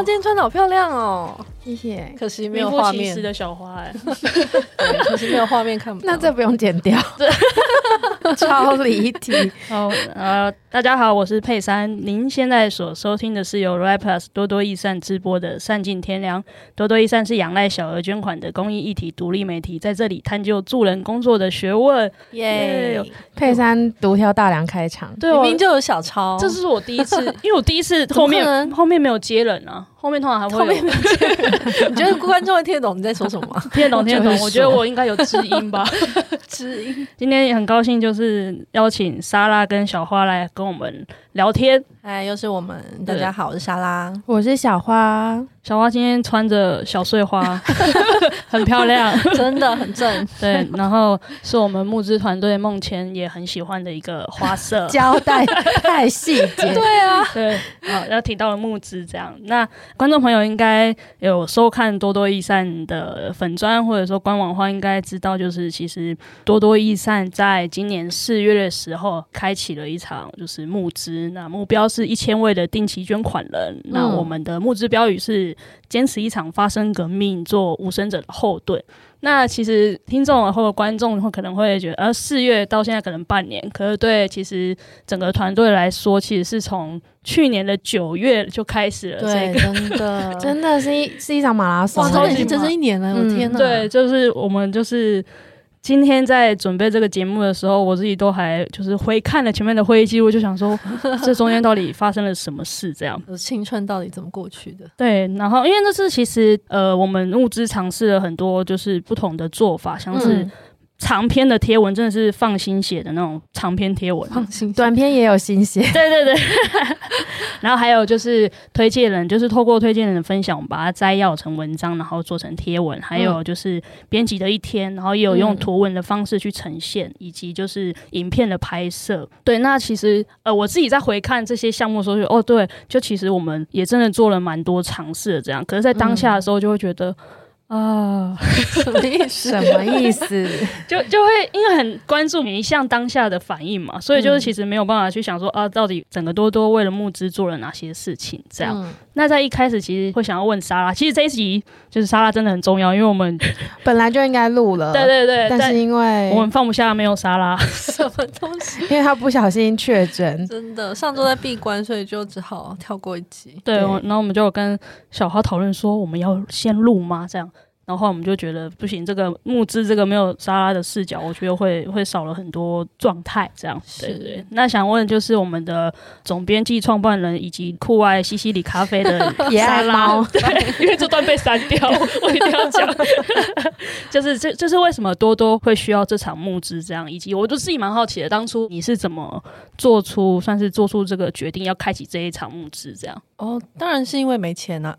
花今天穿的好漂亮哦，谢谢。可惜没有画面。的小花 哎，可惜没有画面看不到。那这不用剪掉，超离题。哦，呃，大家好，我是佩珊。您现在所收听的是由 r i Plus 多多益善直播的《善尽天良》。多多益善是仰赖小额捐款的公益议题独立媒体，在这里探究助人工作的学问。耶、yeah！佩珊独挑大梁开场，对，明明就有小抄，这是我第一次，因为我第一次后面后面没有接人啊。后面通常还会有，后面你觉得观众会听得懂你在说什么吗？听得懂，听得懂。我觉得我应该有知音吧，知音。今天也很高兴，就是邀请莎拉跟小花来跟我们聊天。哎，又是我们。大家好，我是莎拉，我是小花。小花今天穿着小碎花，很漂亮，真的很正。对，然后是我们募资团队目前也很喜欢的一个花色，交代太细节。对啊，对，好，要提到了募资这样。那观众朋友应该有收看多多益善的粉砖或者说官网的话，应该知道，就是其实多多益善在今年四月的时候开启了一场就是募资，那目标是一千位的定期捐款人。嗯、那我们的募资标语是。坚持一场发生革命，做无声者的后盾。那其实听众或者观众会可能会觉得，呃，四月到现在可能半年，可是对其实整个团队来说，其实是从去年的九月就开始了。对，这个、真的真的是一是一场马拉松，哇，已经整整一年了，我、嗯、天哪！对，就是我们就是。今天在准备这个节目的时候，我自己都还就是回看了前面的会议记录，就想说 这中间到底发生了什么事？这样，青春到底怎么过去的？对，然后因为这次其实呃，我们物资尝试了很多就是不同的做法，像是。长篇的贴文真的是放心写的那种长篇贴文，放心，短篇也有心写。对 对对，然后还有就是推荐人，就是透过推荐人的分享，我们把它摘要成文章，然后做成贴文。还有就是编辑的一天，然后也有用图文的方式去呈现，嗯、以及就是影片的拍摄。对，那其实呃，我自己在回看这些项目的时候就，就哦，对，就其实我们也真的做了蛮多尝试的这样。可是，在当下的时候，就会觉得。啊，什么意思？什么意思？就就会因为很关注每一项当下的反应嘛，所以就是其实没有办法去想说啊，到底整个多多为了募资做了哪些事情这样。嗯、那在一开始其实会想要问莎拉，其实这一集就是莎拉真的很重要，因为我们 本来就应该录了，对对对，但是因为我们放不下没有莎拉，什么东西？因为他不小心确诊，真的上周在闭关，所以就只好跳过一集。对，对然后我们就跟小花讨论说，我们要先录吗？这样。然后我们就觉得不行，这个募资这个没有沙拉的视角，我觉得会会少了很多状态。这样，对对。那想问就是我们的总编辑、创办人以及酷爱西西里咖啡的 莎拉，对，因为这段被删掉，我一定要讲。就是这，就是为什么多多会需要这场募资这样，以及我就自己蛮好奇的，当初你是怎么做出，算是做出这个决定，要开启这一场募资这样？哦，当然是因为没钱啊。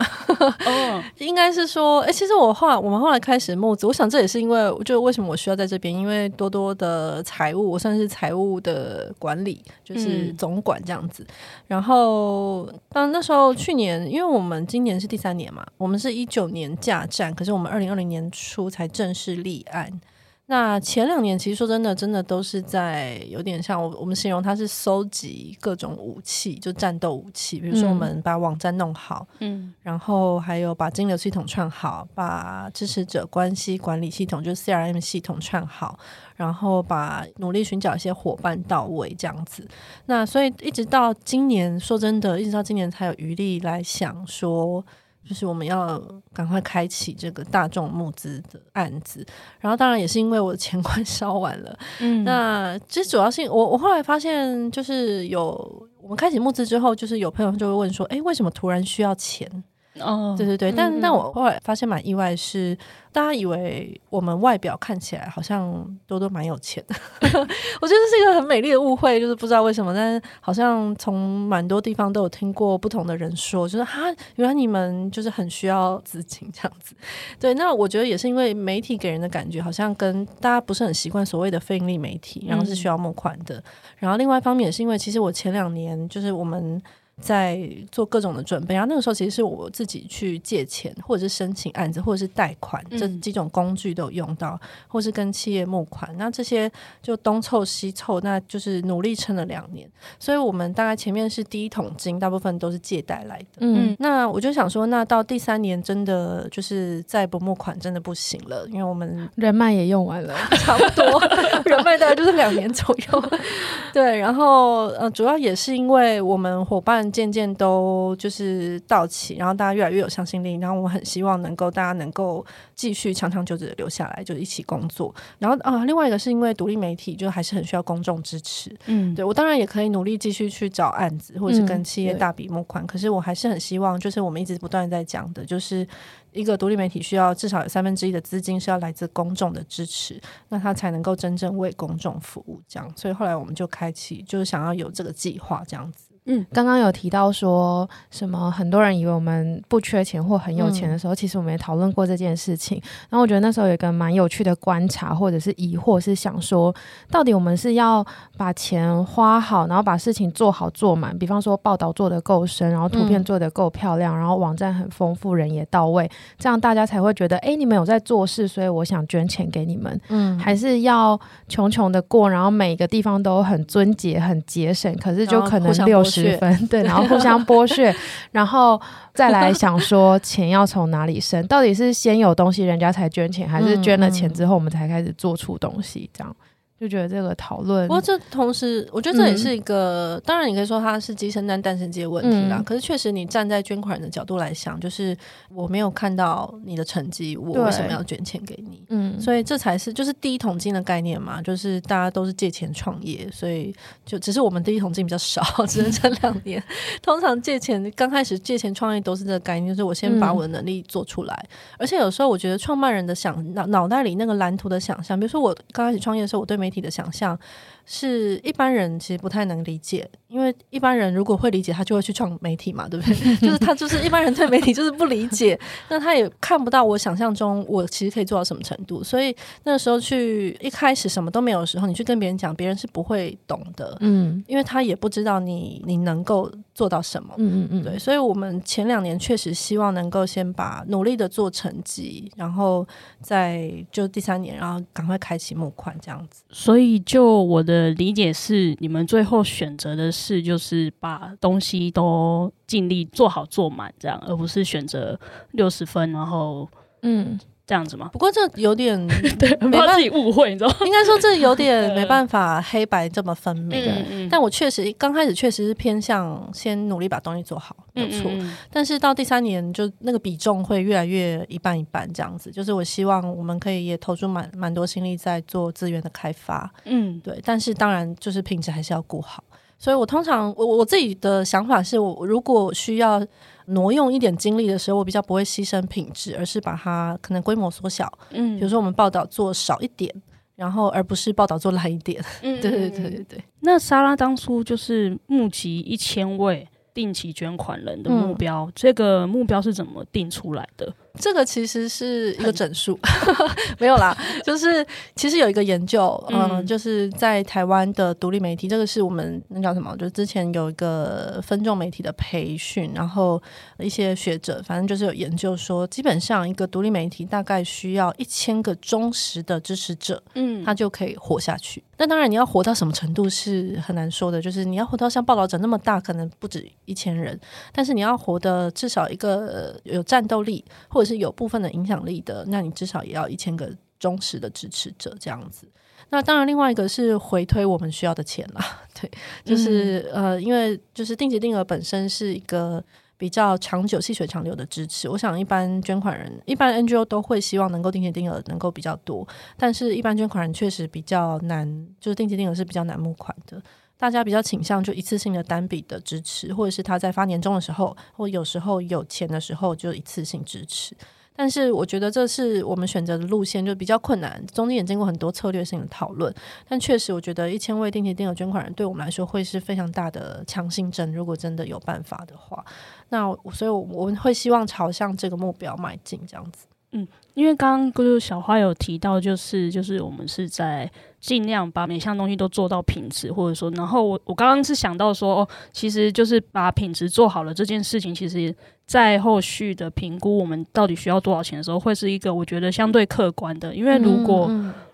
哦，应该是说，哎，其实我后来。我们后来开始募资，我想这也是因为，就为什么我需要在这边，因为多多的财务，我算是财务的管理，就是总管这样子。嗯、然后，当那时候去年，因为我们今年是第三年嘛，我们是一九年架站，可是我们二零二零年初才正式立案。那前两年其实说真的，真的都是在有点像我我们形容它是搜集各种武器，就战斗武器。比如说我们把网站弄好，嗯，然后还有把金流系统串好，把支持者关系管理系统就 CRM 系统串好，然后把努力寻找一些伙伴到位这样子。那所以一直到今年，说真的，一直到今年才有余力来想说。就是我们要赶快开启这个大众募资的案子，然后当然也是因为我的钱 快烧完了。嗯，那其实主要是我我后来发现，就是有我们开启募资之后，就是有朋友就会问说，哎，为什么突然需要钱？哦，对对对，但、嗯、但我后来发现蛮意外是，大家以为我们外表看起来好像多多蛮有钱的，我觉得这是一个很美丽的误会，就是不知道为什么，但是好像从蛮多地方都有听过不同的人说，就是哈，原来你们就是很需要资金这样子。对，那我觉得也是因为媒体给人的感觉好像跟大家不是很习惯所谓的非盈利媒体，然后是需要募款的。嗯、然后另外一方面也是因为，其实我前两年就是我们。在做各种的准备。然后那个时候其实是我自己去借钱，或者是申请案子，或者是贷款，这几种工具都有用到，或是跟企业募款。那这些就东凑西凑，那就是努力撑了两年。所以我们大概前面是第一桶金，大部分都是借贷来的。嗯，那我就想说，那到第三年真的就是再不募款真的不行了，因为我们 人脉也用完了，差不多人脉大概就是两年左右。对，然后呃，主要也是因为我们伙伴渐渐都就是到齐，然后大家越来越有向心力，然后我很希望能够大家能够继续长长久久的留下来，就一起工作。然后啊、呃，另外一个是因为独立媒体就还是很需要公众支持。嗯，对我当然也可以努力继续去找案子，或者是跟企业大笔募款，嗯、可是我还是很希望，就是我们一直不断在讲的，就是。一个独立媒体需要至少有三分之一的资金是要来自公众的支持，那他才能够真正为公众服务。这样，所以后来我们就开启，就是想要有这个计划，这样子。嗯，刚刚有提到说什么？很多人以为我们不缺钱或很有钱的时候，嗯、其实我们也讨论过这件事情。然后我觉得那时候有一个蛮有趣的观察，或者是疑惑，是想说，到底我们是要把钱花好，然后把事情做好做满。比方说报道做得够深，然后图片做得够漂亮，嗯、然后网站很丰富，人也到位，这样大家才会觉得，哎，你们有在做事，所以我想捐钱给你们。嗯，还是要穷穷的过，然后每个地方都很尊节、很节省，可是就可能六。十分对，然后互相剥削，然后再来想说钱要从哪里生？到底是先有东西人家才捐钱，还是捐了钱之后我们才开始做出东西？这样。就觉得这个讨论，不过这同时，我觉得这也是一个，嗯、当然你可以说它是鸡生蛋，蛋生鸡的问题啦。嗯、可是确实，你站在捐款人的角度来想，就是我没有看到你的成绩，我为什么要捐钱给你？嗯，所以这才是就是第一桶金的概念嘛，就是大家都是借钱创业，所以就只是我们第一桶金比较少，只能这两 年。通常借钱刚开始借钱创业都是这个概念，就是我先把我的能力做出来，嗯、而且有时候我觉得创办人的想脑脑袋里那个蓝图的想象，比如说我刚开始创业的时候，我对媒体的想象是一般人其实不太能理解，因为一般人如果会理解，他就会去创媒体嘛，对不对？就是他就是一般人对媒体就是不理解，那他也看不到我想象中我其实可以做到什么程度。所以那个时候去一开始什么都没有的时候，你去跟别人讲，别人是不会懂的，嗯，因为他也不知道你你能够做到什么，嗯嗯嗯，对。所以我们前两年确实希望能够先把努力的做成绩，然后再就第三年，然后赶快开启募款这样子，所以。就我的的理解是，你们最后选择的是，就是把东西都尽力做好做满，这样，而不是选择六十分，然后嗯。这样子吗？不过这有点 对，没办法自己误会，你知道吗？应该说这有点 没办法黑白这么分明。嗯嗯、但我确实刚开始确实是偏向先努力把东西做好，没错。嗯嗯、但是到第三年，就那个比重会越来越一半一半这样子。就是我希望我们可以也投出蛮蛮多心力在做资源的开发。嗯，对。但是当然就是品质还是要顾好。所以我通常我我自己的想法是我如果需要。挪用一点精力的时候，我比较不会牺牲品质，而是把它可能规模缩小。嗯，比如说我们报道做少一点，然后而不是报道做烂一点。嗯，对对对对对。那莎拉当初就是募集一千位定期捐款人的目标，嗯、这个目标是怎么定出来的？这个其实是一个整数，没有啦，就是其实有一个研究，嗯、呃，就是在台湾的独立媒体，这个是我们那叫什么？就是之前有一个分众媒体的培训，然后一些学者，反正就是有研究说，基本上一个独立媒体大概需要一千个忠实的支持者，嗯，他就可以活下去。那当然，你要活到什么程度是很难说的，就是你要活到像报道者那么大，可能不止一千人，但是你要活得至少一个有战斗力或或者是有部分的影响力的，那你至少也要一千个忠实的支持者这样子。那当然，另外一个是回推我们需要的钱啦。对，就是、嗯、呃，因为就是定期定额本身是一个比较长久、细水长流的支持。我想，一般捐款人、一般 NGO 都会希望能够定期定额能够比较多，但是一般捐款人确实比较难，就是定期定额是比较难募款的。大家比较倾向就一次性的单笔的支持，或者是他在发年终的时候，或有时候有钱的时候就一次性支持。但是我觉得这是我们选择的路线就比较困难，中间也经过很多策略性的讨论。但确实，我觉得一千位定期定额捐款人对我们来说会是非常大的强心针。如果真的有办法的话，那所以我们会希望朝向这个目标迈进，这样子。嗯，因为刚刚就是小花有提到，就是就是我们是在尽量把每项东西都做到品质，或者说，然后我我刚刚是想到说，哦，其实就是把品质做好了这件事情，其实在后续的评估我们到底需要多少钱的时候，会是一个我觉得相对客观的，因为如果。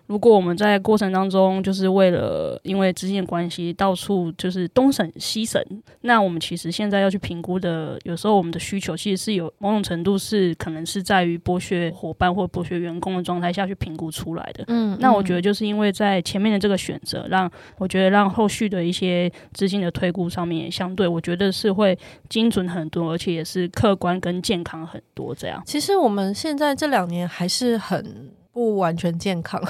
如果我们在过程当中，就是为了因为资金的关系，到处就是东省西省，那我们其实现在要去评估的，有时候我们的需求其实是有某种程度是可能是在于剥削伙伴或剥削员工的状态下去评估出来的。嗯，那我觉得就是因为在前面的这个选择，让我觉得让后续的一些资金的推估上面也相对，我觉得是会精准很多，而且也是客观跟健康很多。这样，其实我们现在这两年还是很。不完全健康，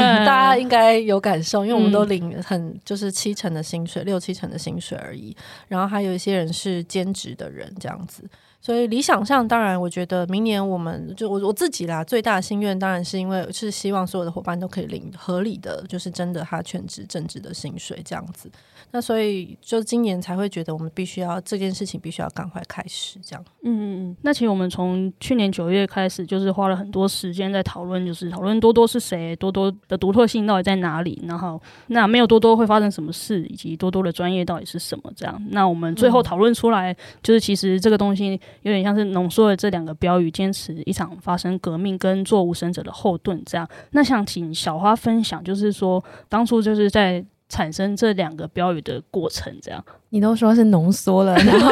大家应该有感受，因为我们都领很就是七成的薪水，六七成的薪水而已。然后还有一些人是兼职的人，这样子。所以理想上，当然我觉得明年我们就我我自己啦，最大的心愿当然是因为是希望所有的伙伴都可以领合理的，就是真的他全职正职的薪水这样子。那所以就今年才会觉得我们必须要这件事情必须要赶快开始这样。嗯嗯嗯。那其实我们从去年九月开始，就是花了很多时间在讨论，就是讨论多多是谁，多多的独特性到底在哪里，然后那没有多多会发生什么事，以及多多的专业到底是什么这样。那我们最后讨论出来，嗯、就是其实这个东西有点像是浓缩了这两个标语：坚持一场发生革命，跟做无声者的后盾这样。那想请小花分享，就是说当初就是在。产生这两个标语的过程，这样你都说是浓缩了，然后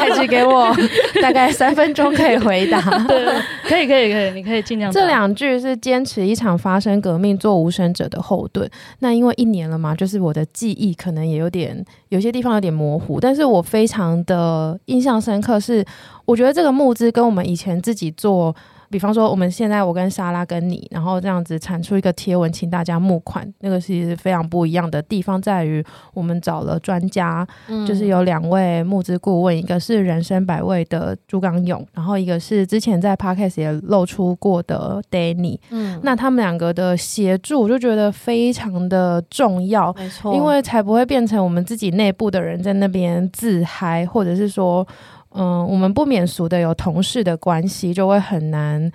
还只给我 大概三分钟可以回答。对，可以，可以，可以，你可以尽量。这两句是坚持一场发生革命，做无声者的后盾。那因为一年了嘛，就是我的记忆可能也有点，有些地方有点模糊，但是我非常的印象深刻是，我觉得这个募资跟我们以前自己做。比方说，我们现在我跟莎拉跟你，然后这样子产出一个贴文，请大家募款，那个其实非常不一样的地方在于，我们找了专家，嗯、就是有两位募资顾问，一个是人生百味的朱刚勇，然后一个是之前在 Podcast 也露出过的 Danny。嗯，那他们两个的协助，我就觉得非常的重要，没错，因为才不会变成我们自己内部的人在那边自嗨，或者是说。嗯，我们不免俗的有同事的关系，就会很难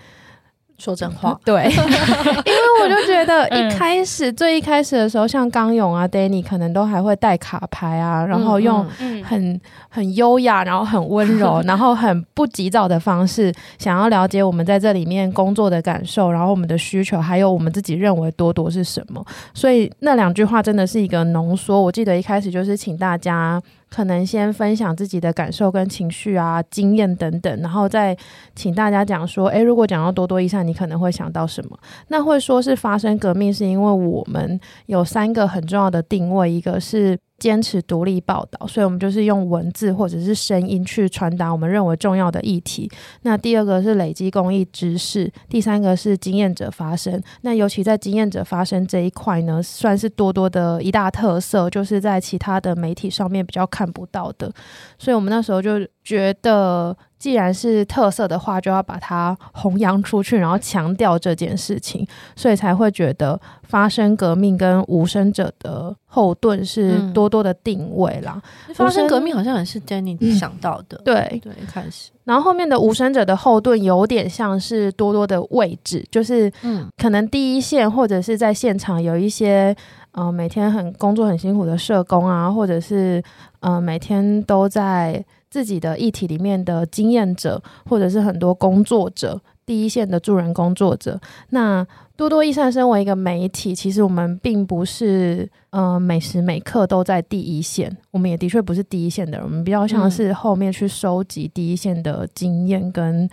说真话。对，因为我就觉得一开始、嗯、最一开始的时候，像刚勇啊、Danny 可能都还会带卡牌啊，然后用很很优雅，然后很温柔，然后很不急躁的方式，想要了解我们在这里面工作的感受，然后我们的需求，还有我们自己认为多多是什么。所以那两句话真的是一个浓缩。我记得一开始就是请大家。可能先分享自己的感受跟情绪啊、经验等等，然后再请大家讲说，诶，如果讲到多多益善，你可能会想到什么？那会说是发生革命，是因为我们有三个很重要的定位，一个是。坚持独立报道，所以我们就是用文字或者是声音去传达我们认为重要的议题。那第二个是累积公益知识，第三个是经验者发声。那尤其在经验者发声这一块呢，算是多多的一大特色，就是在其他的媒体上面比较看不到的。所以我们那时候就觉得。既然是特色的话，就要把它弘扬出去，然后强调这件事情，所以才会觉得发生革命跟无声者的后盾是多多的定位啦。嗯、发生革命好像也是 Jenny 想到的，嗯、对对，一开始。然后后面的无声者的后盾有点像是多多的位置，就是嗯，可能第一线或者是在现场有一些呃每天很工作很辛苦的社工啊，或者是呃每天都在。自己的议题里面的经验者，或者是很多工作者，第一线的助人工作者。那多多益善身为一个媒体，其实我们并不是呃每时每刻都在第一线，我们也的确不是第一线的人，我们比较像是后面去收集第一线的经验跟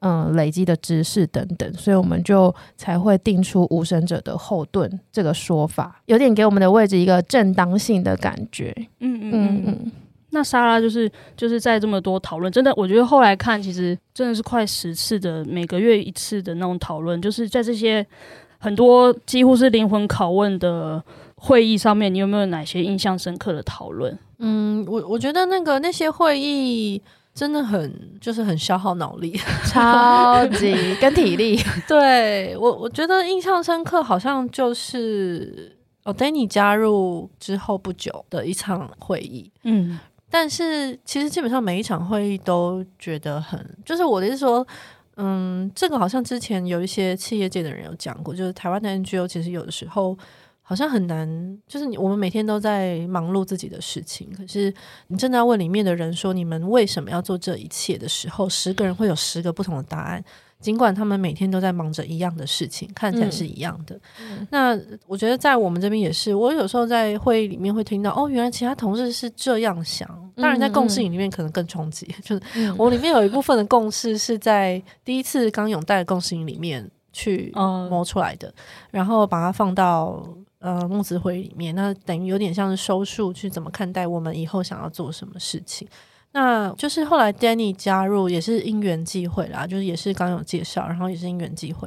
嗯、呃、累积的知识等等，所以我们就才会定出无神者的后盾这个说法，有点给我们的位置一个正当性的感觉。嗯嗯嗯嗯。那莎拉就是就是在这么多讨论，真的，我觉得后来看，其实真的是快十次的每个月一次的那种讨论，就是在这些很多几乎是灵魂拷问的会议上面，你有没有哪些印象深刻的讨论？嗯，我我觉得那个那些会议真的很就是很消耗脑力，超级 跟体力。对我我觉得印象深刻，好像就是哦，Danny 加入之后不久的一场会议，嗯。但是其实基本上每一场会议都觉得很，就是我的意思说，嗯，这个好像之前有一些企业界的人有讲过，就是台湾的 NGO 其实有的时候好像很难，就是我们每天都在忙碌自己的事情，可是你真的要问里面的人说你们为什么要做这一切的时候，十个人会有十个不同的答案。尽管他们每天都在忙着一样的事情，看起来是一样的。嗯、那我觉得在我们这边也是，我有时候在会议里面会听到，哦，原来其他同事是这样想。当然，在共识营里面可能更冲击，嗯、就是我里面有一部分的共识是在第一次刚勇带的共识营里面去摸出来的，嗯、然后把它放到呃募资会里面，那等于有点像是收束，去怎么看待我们以后想要做什么事情。那就是后来 Danny 加入也是因缘际会啦，就是也是刚有介绍，然后也是因缘际会。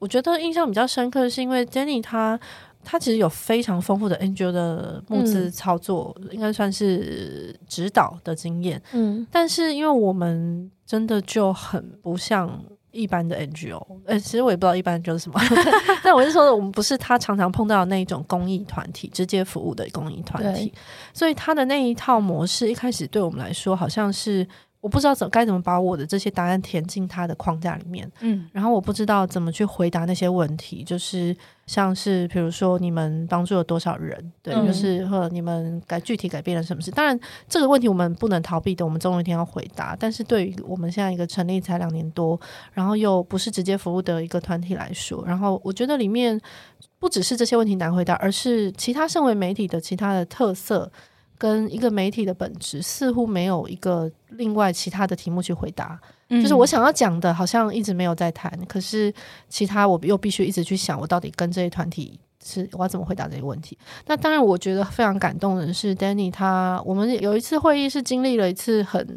我觉得印象比较深刻的是因为 Danny 他他其实有非常丰富的 NGO 的募资操作，嗯、应该算是指导的经验。嗯，但是因为我们真的就很不像。一般的 NGO，呃、欸，其实我也不知道一般就是什么，但我是说，我们不是他常常碰到的那一种公益团体，直接服务的公益团体，所以他的那一套模式一开始对我们来说好像是。我不知道怎该怎么把我的这些答案填进他的框架里面，嗯，然后我不知道怎么去回答那些问题，就是像是比如说你们帮助了多少人，对，嗯、就是或者你们改具体改变了什么事。当然这个问题我们不能逃避的，我们总有一天要回答。但是对于我们现在一个成立才两年多，然后又不是直接服务的一个团体来说，然后我觉得里面不只是这些问题难回答，而是其他身为媒体的其他的特色。跟一个媒体的本质似乎没有一个另外其他的题目去回答，嗯、就是我想要讲的，好像一直没有在谈。可是其他我又必须一直去想，我到底跟这些团体是我要怎么回答这些问题？那当然，我觉得非常感动的是，Danny 他我们有一次会议是经历了一次很。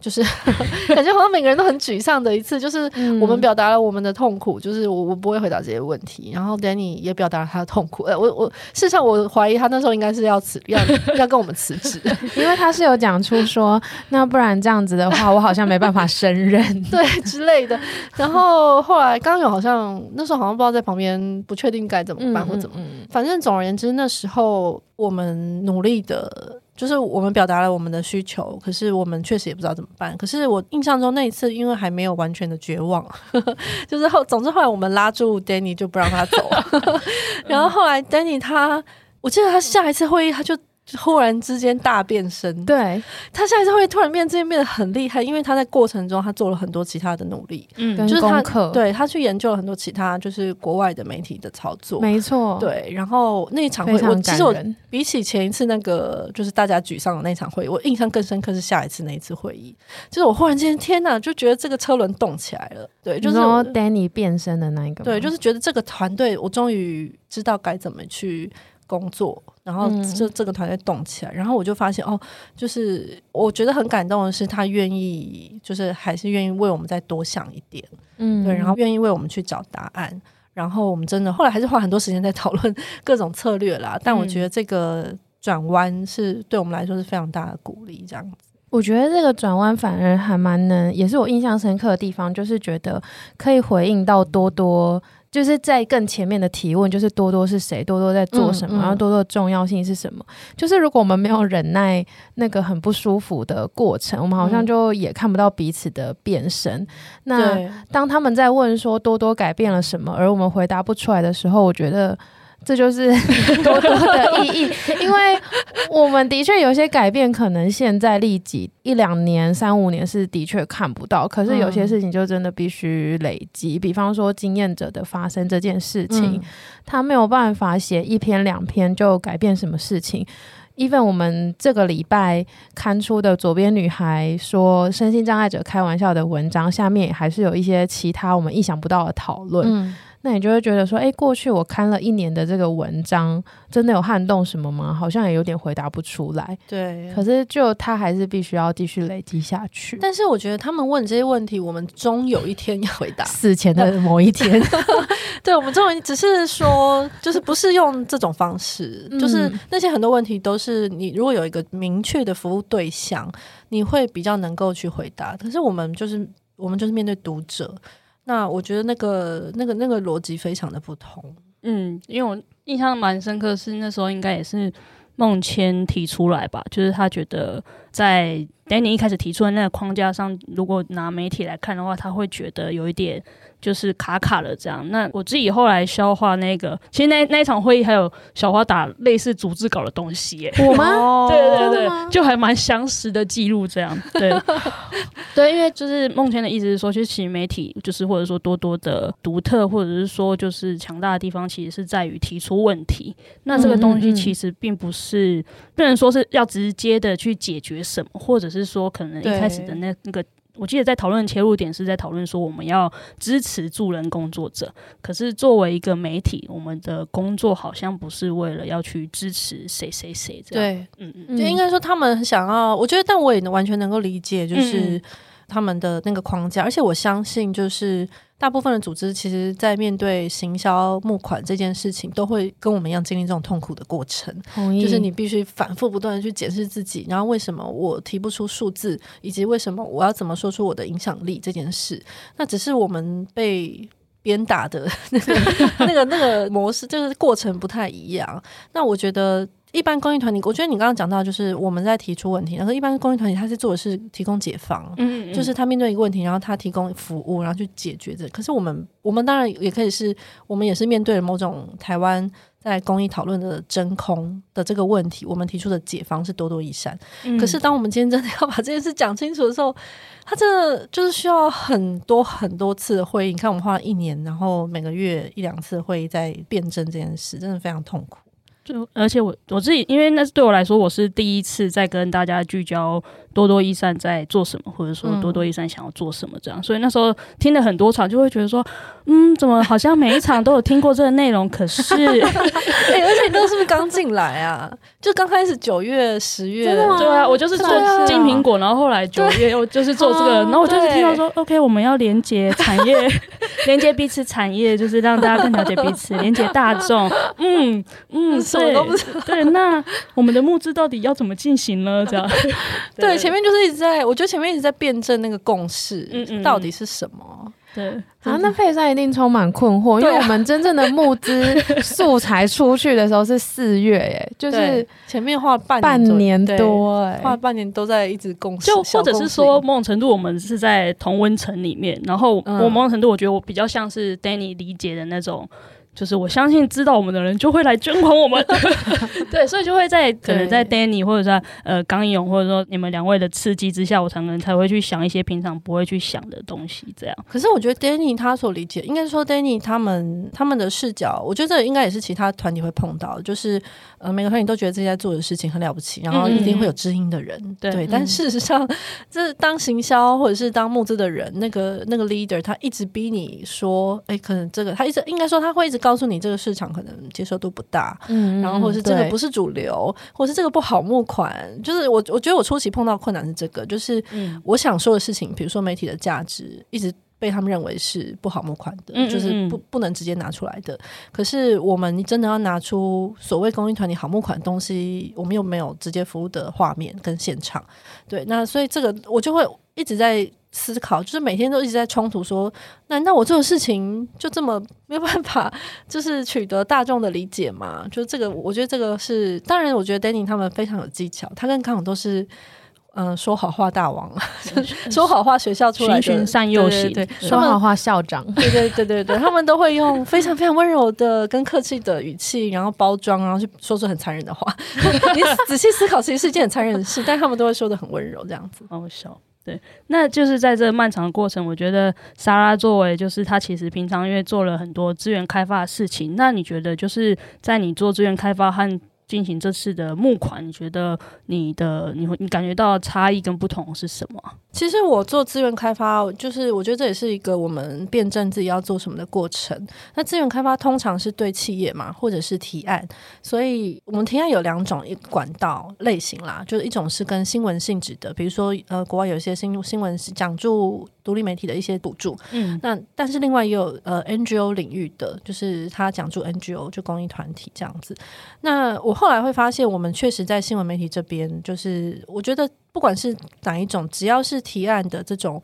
就是 感觉好像每个人都很沮丧的一次，就是我们表达了我们的痛苦，就是我我不会回答这些问题，然后 Danny 也表达了他的痛苦。呃，我我事实上我怀疑他那时候应该是要辞，要要跟我们辞职，因为他是有讲出说，那不然这样子的话，我好像没办法胜任，对之类的。然后后来刚有好像那时候好像不知道在旁边不确定该怎么办或怎么，反正总而言之那时候我们努力的。就是我们表达了我们的需求，可是我们确实也不知道怎么办。可是我印象中那一次，因为还没有完全的绝望，呵 呵就是后，总之后来我们拉住 Danny 就不让他走，然后后来 Danny 他，我记得他下一次会议他就。忽然之间大变身，对，他下一次会突然变，之间变得很厉害，因为他在过程中他做了很多其他的努力，嗯，就是他对他去研究了很多其他就是国外的媒体的操作，没错，对，然后那一场会，我其实我比起前一次那个就是大家沮丧的那场会议，我印象更深刻是下一次那一次会议，就是我忽然间天哪，就觉得这个车轮动起来了，对，就是说 Danny 变身的那一个，对，就是觉得这个团队我终于知道该怎么去。工作，然后这这个团队动起来，嗯、然后我就发现哦，就是我觉得很感动的是，他愿意，就是还是愿意为我们再多想一点，嗯，对，然后愿意为我们去找答案，然后我们真的后来还是花很多时间在讨论 各种策略啦。但我觉得这个转弯是对我们来说是非常大的鼓励，这样子。我觉得这个转弯反而还蛮能，也是我印象深刻的地方，就是觉得可以回应到多多。就是在更前面的提问，就是多多是谁？多多在做什么？嗯嗯、然后多多的重要性是什么？就是如果我们没有忍耐那个很不舒服的过程，我们好像就也看不到彼此的变身。嗯、那当他们在问说多多改变了什么，而我们回答不出来的时候，我觉得。这就是 多多的意义，因为我们的确有些改变，可能现在立即一两年、三五年是的确看不到，可是有些事情就真的必须累积。嗯、比方说经验者的发生这件事情，嗯、他没有办法写一篇两篇就改变什么事情。even 我们这个礼拜刊出的左边女孩说身心障碍者开玩笑的文章，下面还是有一些其他我们意想不到的讨论。嗯那你就会觉得说，哎，过去我看了一年的这个文章，真的有撼动什么吗？好像也有点回答不出来。对，可是就他还是必须要继续累积下去。但是我觉得他们问这些问题，我们终有一天要回答。死前的某一天，对，我们终于只是说，就是不是用这种方式，嗯、就是那些很多问题都是你如果有一个明确的服务对象，你会比较能够去回答。可是我们就是我们就是面对读者。那我觉得那个那个那个逻辑非常的不同，嗯，因为我印象蛮深刻，是那时候应该也是孟谦提出来吧，就是他觉得在 Danny 一开始提出的那个框架上，如果拿媒体来看的话，他会觉得有一点。就是卡卡了这样，那我自己后来消化那个，其实那那一场会议还有小花打类似组织稿的东西耶，我吗？对对对，就还蛮详实的记录这样，对 对，因为就是孟谦的意思是说，其实其实媒体就是或者说多多的独特，或者是说就是强大的地方，其实是在于提出问题。那这个东西其实并不是不能说是要直接的去解决什么，或者是说可能一开始的那那个。我记得在讨论切入点是在讨论说我们要支持助人工作者，可是作为一个媒体，我们的工作好像不是为了要去支持谁谁谁这样。对，嗯嗯，就应该说他们想要，我觉得，但我也完全能够理解，就是他们的那个框架，嗯、而且我相信就是。大部分的组织其实，在面对行销募款这件事情，都会跟我们一样经历这种痛苦的过程。就是你必须反复不断的去检视自己，然后为什么我提不出数字，以及为什么我要怎么说出我的影响力这件事。那只是我们被鞭打的那个、那个、那个模式，就是过程不太一样。那我觉得。一般公益团体，我觉得你刚刚讲到，就是我们在提出问题，然后一般公益团体他是做的是提供解方，嗯，嗯，就是他面对一个问题，然后他提供服务，然后去解决这。可是我们，我们当然也可以是，我们也是面对了某种台湾在公益讨论的真空的这个问题，我们提出的解方是多多益善。嗯，可是当我们今天真的要把这件事讲清楚的时候，他真的就是需要很多很多次的会议。你看，我们花了一年，然后每个月一两次的会议在辩证这件事，真的非常痛苦。而且我我自己，因为那是对我来说，我是第一次在跟大家聚焦多多益善在做什么，或者说多多益善想要做什么这样。嗯、所以那时候听了很多场，就会觉得说，嗯，怎么好像每一场都有听过这个内容？可是 哎、欸，而且你都是不是刚进来啊？就刚开始九月、十月，对啊，我就是做金苹果，然后后来九月 又就是做这个，然后我就是听到说，OK，我们要连接产业，连接彼此产业，就是让大家更了解彼此，连接大众。嗯嗯。对，对，那我们的募资到底要怎么进行呢？这样，对，前面就是一直在，我觉得前面一直在辩证那个共识，嗯嗯，到底是什么？对，啊，那佩珊一定充满困惑，因为我们真正的募资素材出去的时候是四月，哎，就是前面花半半年多，哎，花半年都在一直共识，就或者是说某种程度我们是在同温层里面，然后我某种程度我觉得我比较像是 Danny 理解的那种。就是我相信知道我们的人就会来捐款我们，对，所以就会在可能在 Danny 或者在呃刚毅勇或者说你们两位的刺激之下，我才能才会去想一些平常不会去想的东西。这样，可是我觉得 Danny 他所理解，应该是说 Danny 他们他们的视角，我觉得这应该也是其他团体会碰到，就是呃每个团体都觉得自己在做的事情很了不起，然后一定会有知音的人，嗯、对，对。但事实上，这、嗯、当行销或者是当募资的人，那个那个 leader 他一直逼你说，哎，可能这个他一直应该说他会一直告诉你这个市场可能接受度不大，嗯，然后或者是这个不是主流，或者是这个不好募款，就是我我觉得我初期碰到困难是这个，就是我想说的事情，比如说媒体的价值一直被他们认为是不好募款的，嗯嗯嗯就是不不能直接拿出来的。可是我们真的要拿出所谓公益团体好募款的东西，我们又没有直接服务的画面跟现场，对，那所以这个我就会一直在。思考就是每天都一直在冲突，说难道我做的事情就这么没有办法，就是取得大众的理解吗？就这个，我觉得这个是当然，我觉得 Danny 他们非常有技巧，他跟康永都是嗯、呃、说好话大王，说好话学校出来的循循善诱型，对，说好话校长，对对对对对，他们都会用非常非常温柔的跟客气的语气，然后包装，然后去说出很残忍的话。你仔细思考，其实是一件很残忍的事，但他们都会说的很温柔，这样子，好笑。对，那就是在这漫长的过程，我觉得莎拉作为就是她其实平常因为做了很多资源开发的事情，那你觉得就是在你做资源开发和进行这次的募款，你觉得你的你会你感觉到差异跟不同是什么？其实我做资源开发，就是我觉得这也是一个我们辩证自己要做什么的过程。那资源开发通常是对企业嘛，或者是提案，所以我们提案有两种一管道类型啦，就是一种是跟新闻性质的，比如说呃国外有一些新新闻讲助独立媒体的一些补助，嗯，那但是另外也有呃 NGO 领域的，就是他讲助 NGO 就公益团体这样子。那我。后来会发现，我们确实在新闻媒体这边，就是我觉得不管是哪一种，只要是提案的这种，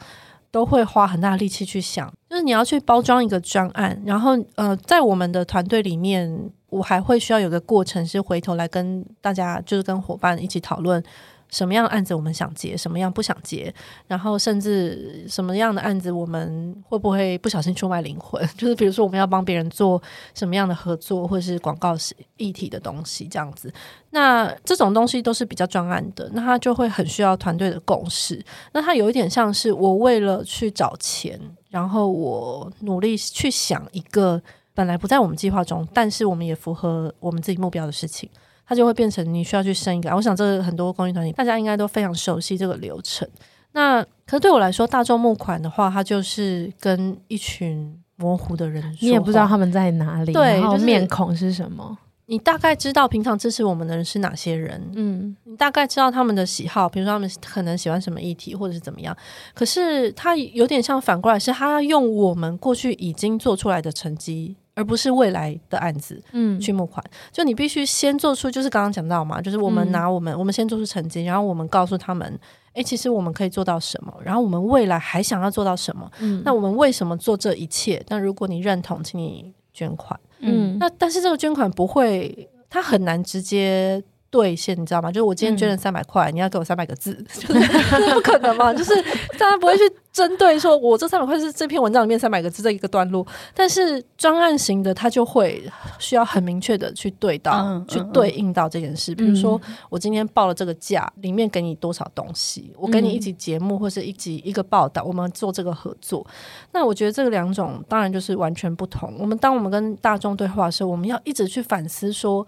都会花很大力气去想，就是你要去包装一个专案，然后呃，在我们的团队里面，我还会需要有个过程，是回头来跟大家，就是跟伙伴一起讨论。什么样案子我们想接，什么样不想接，然后甚至什么样的案子我们会不会不小心出卖灵魂？就是比如说我们要帮别人做什么样的合作，或者是广告是议题的东西，这样子。那这种东西都是比较专案的，那他就会很需要团队的共识。那他有一点像是我为了去找钱，然后我努力去想一个本来不在我们计划中，但是我们也符合我们自己目标的事情。它就会变成你需要去生一个，我想这个很多公益团体大家应该都非常熟悉这个流程。那可是对我来说，大众募款的话，它就是跟一群模糊的人，你也不知道他们在哪里，对，就是面孔是什么。你大概知道平常支持我们的人是哪些人，嗯，你大概知道他们的喜好，比如说他们可能喜欢什么议题或者是怎么样。可是他有点像反过来，是他要用我们过去已经做出来的成绩。而不是未来的案子，嗯，去募款，嗯、就你必须先做出，就是刚刚讲到嘛，就是我们拿我们，嗯、我们先做出成绩，然后我们告诉他们，哎、欸，其实我们可以做到什么，然后我们未来还想要做到什么，嗯，那我们为什么做这一切？那如果你认同，请你捐款，嗯，那但是这个捐款不会，它很难直接。兑现，你知道吗？就是我今天捐了三百块，你要给我三百个字，就是不可能嘛。就是大家不会去针对说，我这三百块是这篇文章里面三百个字这一个段落。但是专案型的，他就会需要很明确的去对到，嗯、去对应到这件事。嗯、比如说，我今天报了这个价，里面给你多少东西？我给你一集节目，或是一集一个报道，我们做这个合作。那我觉得这个两种当然就是完全不同。我们当我们跟大众对话的时候，我们要一直去反思说。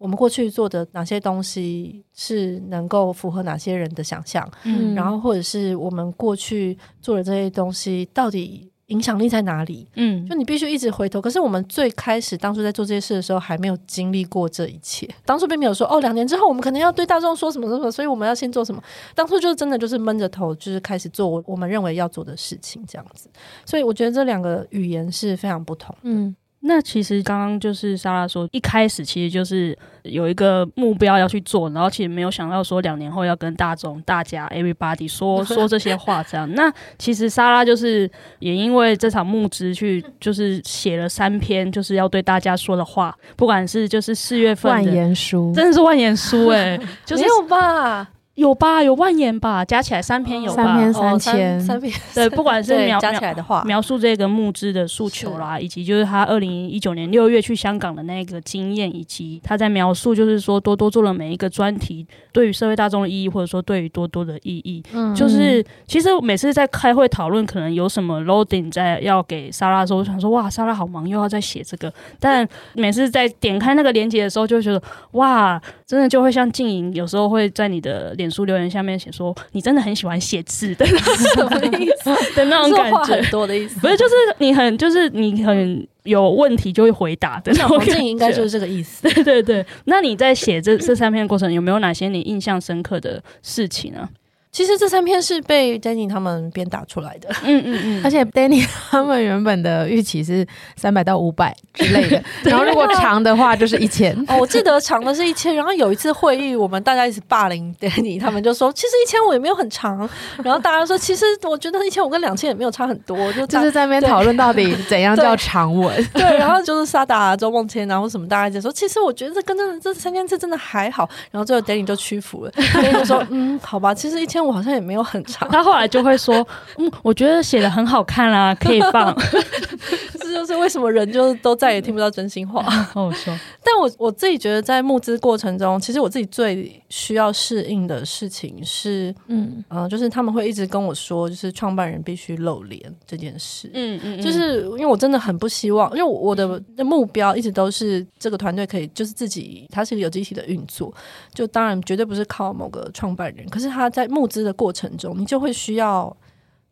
我们过去做的哪些东西是能够符合哪些人的想象？嗯，然后或者是我们过去做的这些东西到底影响力在哪里？嗯，就你必须一直回头。可是我们最开始当初在做这些事的时候，还没有经历过这一切。当初并没有说哦，两年之后我们可能要对大众说什么什么，所以我们要先做什么。当初就真的就是闷着头，就是开始做我们认为要做的事情，这样子。所以我觉得这两个语言是非常不同。嗯。那其实刚刚就是莎拉说，一开始其实就是有一个目标要去做，然后其实没有想到说两年后要跟大众、大家、everybody 说 说这些话这样。那其实莎拉就是也因为这场募资去，就是写了三篇就是要对大家说的话，不管是就是四月份万言书，真的是万言书哎、欸，就是没有吧？有吧，有万言吧，加起来三篇有吧，三篇三千，哦、三,三篇。对，不管是描加起来的话，描述这个募资的诉求啦，以及就是他二零一九年六月去香港的那个经验，以及他在描述就是说多多做了每一个专题对于社会大众的意义，或者说对于多多的意义，嗯，就是其实每次在开会讨论，可能有什么 loading 在要给莎拉的时候，我想说哇，莎拉好忙，又要再写这个，但每次在点开那个链接的时候，就会觉得哇，真的就会像静莹有时候会在你的脸书留言下面写说，你真的很喜欢写字的，什么意思的那种感觉？很多的意思，不是就是你很就是你很有问题就会回答的那种感觉。应该就是这个意思。对对对，那你在写这这三篇过程，有没有哪些你印象深刻的事情呢？其实这三篇是被 Danny 他们编打出来的，嗯嗯嗯，而且 Danny 他们原本的预期是三百到五百之类的，然后如果长的话就是一千。哦，我记得长的是一千，然后有一次会议，我们大家一起霸凌 Danny，他们就说其实一千五也没有很长，然后大家说其实我觉得一千五跟两千也没有差很多，就就是在那边讨论到底怎样叫长文。对，对，然后就是沙达、周梦千，然后什么大家就说其实我觉得这跟这这三千字真的还好，然后最后 Danny 就屈服了，Danny 就说嗯，好吧，其实一千。我好像也没有很长，他后来就会说：“嗯，我觉得写的很好看啊，可以放。”这就是为什么人就是都再也听不到真心话。好说，但我我自己觉得，在募资过程中，其实我自己最需要适应的事情是，嗯嗯、呃，就是他们会一直跟我说，就是创办人必须露脸这件事。嗯嗯，就是因为我真的很不希望，因为我的目标一直都是这个团队可以就是自己，它是一个有机体的运作，就当然绝对不是靠某个创办人，可是他在募资的过程中，你就会需要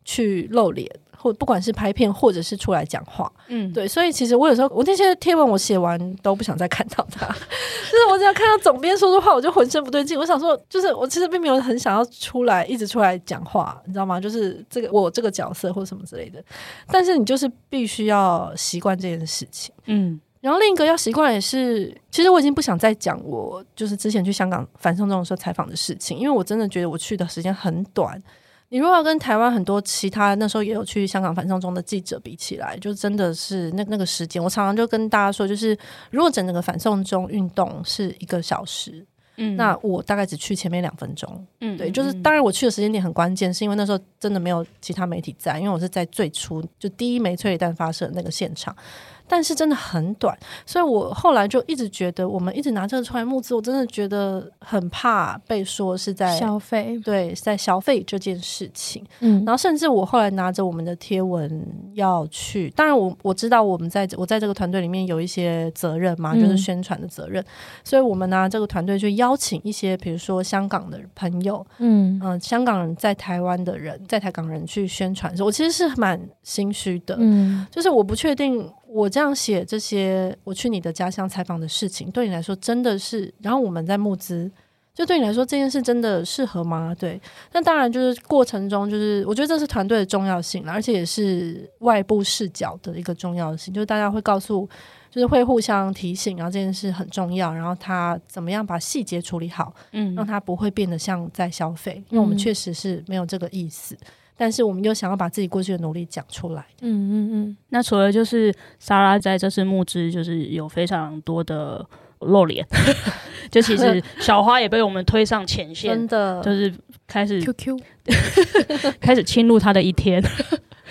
去露脸。或不管是拍片，或者是出来讲话，嗯，对，所以其实我有时候我那些贴文我写完都不想再看到他，就是我只要看到总编说的话，我就浑身不对劲。我想说，就是我其实并没有很想要出来一直出来讲话，你知道吗？就是这个我这个角色或什么之类的。但是你就是必须要习惯这件事情，嗯。然后另一个要习惯也是，其实我已经不想再讲我就是之前去香港反送中的时候采访的事情，因为我真的觉得我去的时间很短。你如果要跟台湾很多其他那时候也有去香港反送中的记者比起来，就真的是那那个时间，我常常就跟大家说，就是如果整个反送中运动是一个小时，嗯，那我大概只去前面两分钟，嗯，对，就是当然我去的时间点很关键，是因为那时候真的没有其他媒体在，因为我是在最初就第一枚催泪弹发射的那个现场。但是真的很短，所以我后来就一直觉得，我们一直拿这个出来募资，我真的觉得很怕被说是在消费，对，在消费这件事情。嗯，然后甚至我后来拿着我们的贴文要去，当然我我知道我们在我在这个团队里面有一些责任嘛，就是宣传的责任，嗯、所以我们拿这个团队去邀请一些，比如说香港的朋友，嗯。嗯、呃，香港人在台湾的人，在台港人去宣传的时候，我其实是蛮心虚的，嗯，就是我不确定。我这样写这些，我去你的家乡采访的事情，对你来说真的是？然后我们在募资，就对你来说这件事真的适合吗？对，那当然就是过程中，就是我觉得这是团队的重要性，而且也是外部视角的一个重要性，就是大家会告诉，就是会互相提醒，然后这件事很重要，然后他怎么样把细节处理好，嗯，让他不会变得像在消费，因为我们确实是没有这个意思。但是我们又想要把自己过去的努力讲出来。嗯嗯嗯。那除了就是莎拉在这次募资，就是有非常多的露脸，就其实小花也被我们推上前线，真的就是开始 QQ，开始侵入他的一天。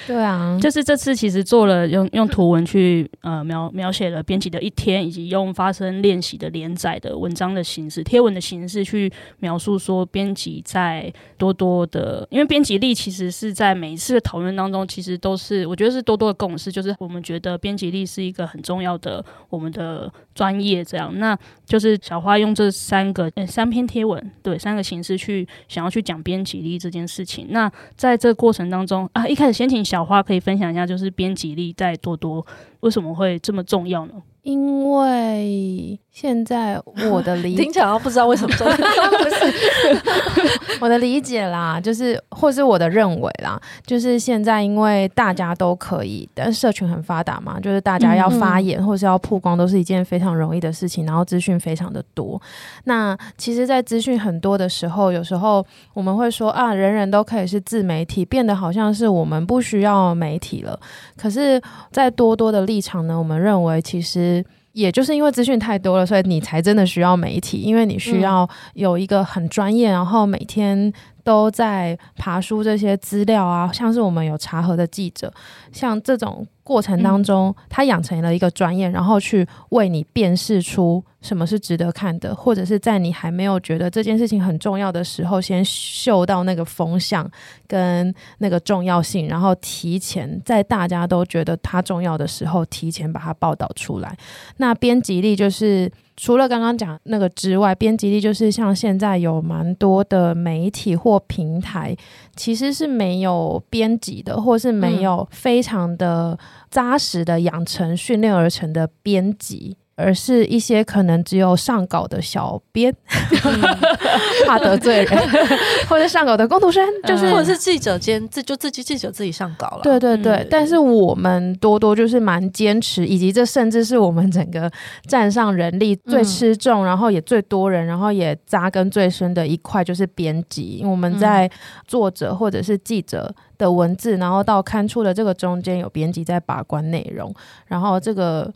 对啊，就是这次其实做了用用图文去呃描描写了编辑的一天，以及用发声练习的连载的文章的形式、贴文的形式去描述说编辑在多多的，因为编辑力其实是在每一次的讨论当中，其实都是我觉得是多多的共识，就是我们觉得编辑力是一个很重要的我们的专业。这样，那就是小花用这三个、欸、三篇贴文，对三个形式去想要去讲编辑力这件事情。那在这过程当中啊，一开始先请。小花可以分享一下，就是编辑力在多多为什么会这么重要呢？因为现在我的 理解听起来不知道为什么重要，不 是我的理解啦，就是或是我的认为啦，就是现在因为大家都可以，但社群很发达嘛，就是大家要发言或是要曝光都是一件非常容易的事情，然后资讯非常的多。那其实，在资讯很多的时候，有时候我们会说啊，人人都可以是自媒体，变得好像是我们不需要媒体了。可是，在多多的立场呢，我们认为其实。也就是因为资讯太多了，所以你才真的需要媒体，因为你需要有一个很专业，然后每天都在爬书这些资料啊，像是我们有查核的记者，像这种。过程当中，他养成了一个专业，然后去为你辨识出什么是值得看的，或者是在你还没有觉得这件事情很重要的时候，先嗅到那个风向跟那个重要性，然后提前在大家都觉得它重要的时候，提前把它报道出来。那编辑力就是。除了刚刚讲那个之外，编辑力就是像现在有蛮多的媒体或平台，其实是没有编辑的，或是没有非常的扎实的养成训练而成的编辑。而是一些可能只有上稿的小编，嗯、怕得罪人，或者上稿的工读生，就是、嗯、或者是记者兼自就自己记者自己上稿了。对对对，嗯、但是我们多多就是蛮坚持，以及这甚至是我们整个站上人力最吃重，嗯、然后也最多人，然后也扎根最深的一块就是编辑。我们在作者或者是记者的文字，然后到刊出的这个中间有编辑在把关内容，然后这个。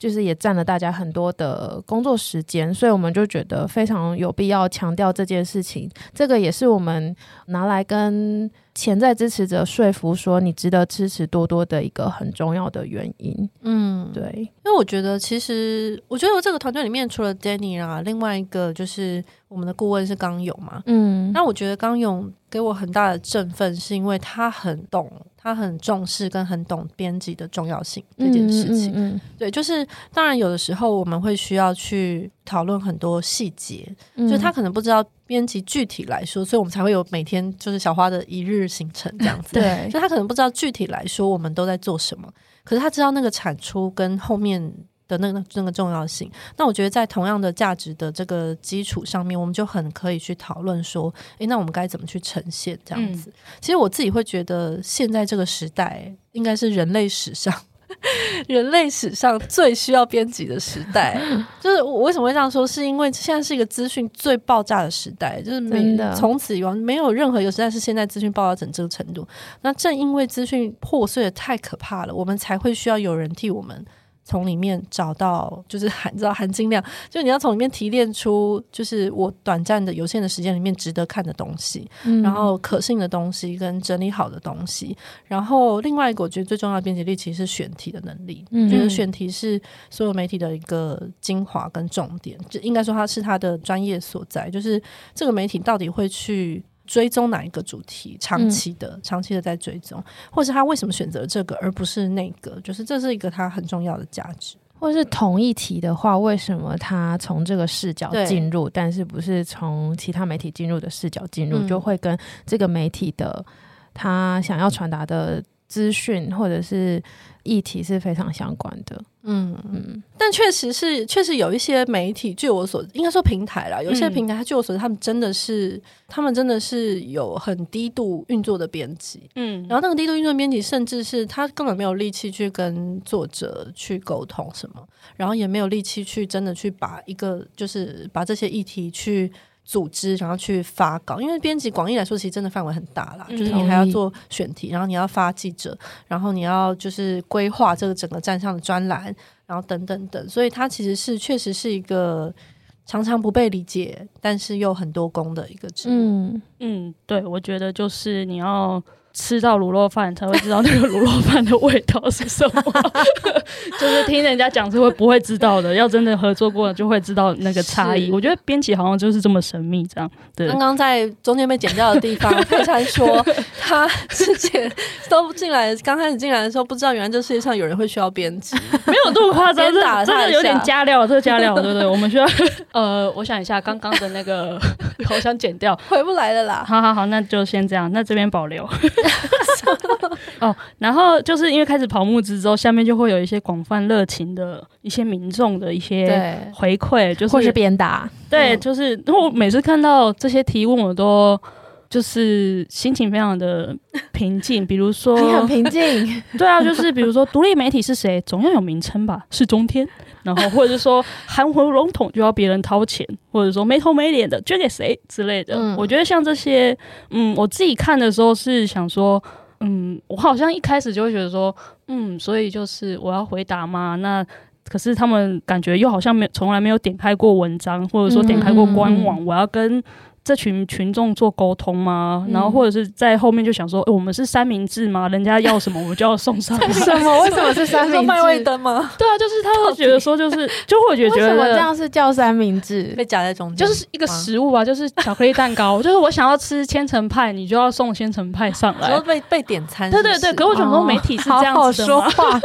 就是也占了大家很多的工作时间，所以我们就觉得非常有必要强调这件事情。这个也是我们拿来跟潜在支持者说服说你值得支持多多的一个很重要的原因。嗯，对，因为我觉得其实我觉得我这个团队里面除了 Danny 啊，另外一个就是我们的顾问是刚勇嘛。嗯，那我觉得刚勇给我很大的振奋，是因为他很懂。他很重视跟很懂编辑的重要性这件事情，嗯嗯嗯、对，就是当然有的时候我们会需要去讨论很多细节，嗯、就是他可能不知道编辑具体来说，所以我们才会有每天就是小花的一日行程这样子，对，就他可能不知道具体来说我们都在做什么，可是他知道那个产出跟后面。的那个那个重要性，那我觉得在同样的价值的这个基础上面，我们就很可以去讨论说，诶，那我们该怎么去呈现这样子？嗯、其实我自己会觉得，现在这个时代应该是人类史上 人类史上最需要编辑的时代。就是我为什么会这样说？是因为现在是一个资讯最爆炸的时代，就是没从此以往没有任何一个时代是现在资讯爆炸成这个程度。那正因为资讯破碎的太可怕了，我们才会需要有人替我们。从里面找到，就是含知道含金量，就你要从里面提炼出，就是我短暂的有限的时间里面值得看的东西，嗯、然后可信的东西跟整理好的东西。然后另外一个我觉得最重要的编辑力其实是选题的能力，嗯、就是选题是所有媒体的一个精华跟重点，就应该说它是它的专业所在，就是这个媒体到底会去。追踪哪一个主题，长期的、嗯、长期的在追踪，或是他为什么选择这个而不是那个，就是这是一个他很重要的价值。或是同一题的话，为什么他从这个视角进入，但是不是从其他媒体进入的视角进入，嗯、就会跟这个媒体的他想要传达的资讯或者是议题是非常相关的。嗯嗯，但确实是，确实有一些媒体，据我所应该说平台啦，有些平台，他据我所知，他们真的是，嗯、他们真的是有很低度运作的编辑，嗯，然后那个低度运作的编辑，甚至是他根本没有力气去跟作者去沟通什么，然后也没有力气去真的去把一个，就是把这些议题去。组织，然后去发稿，因为编辑广义来说，其实真的范围很大啦。嗯、就是你还要做选题，然后你要发记者，然后你要就是规划这个整个站上的专栏，然后等等等，所以它其实是确实是一个常常不被理解，但是又很多功的一个职务。嗯嗯，对，我觉得就是你要。吃到卤肉饭才会知道那个卤肉饭的味道是什么，就是听人家讲是会不会知道的，要真的合作过就会知道那个差异。我觉得编辑好像就是这么神秘，这样。对，刚刚在中间被剪掉的地方，佩珊说他之前都进来，刚开始进来的时候不知道原来这世界上有人会需要编辑，没有这么夸张，这真的有点加料，这个加料，对不对？我们需要呃，我想一下刚刚的那个，好想剪掉，回不来了啦。好好好，那就先这样，那这边保留。哦，然后就是因为开始跑募资之后，下面就会有一些广泛热情的一些民众的一些回馈，就是或是鞭打，对，就是然后我每次看到这些提问，我都就是心情非常的平静。比如说，你很平静，对啊，就是比如说独立媒体是谁，总要有名称吧，是中天。然后或者是说含糊笼统就要别人掏钱，或者说没头没脸的捐给谁之类的。嗯，我觉得像这些，嗯，我自己看的时候是想说，嗯，我好像一开始就会觉得说，嗯，所以就是我要回答嘛？那可是他们感觉又好像没从来没有点开过文章，或者说点开过官网，我要跟。这群群众做沟通吗？然后或者是在后面就想说，欸、我们是三明治吗？人家要什么我们就要送上。什么？为什么是三明治？麦味登吗？对啊，就是他会觉得说，就是 就会觉得觉得这样是叫三明治被夹在中间，就是一个食物吧，就是巧克力蛋糕，就是我想要吃千层派，你就要送千层派上来。然后被被点餐是是，对对对。可我想说，媒体是这样子的吗？哦、好好说话。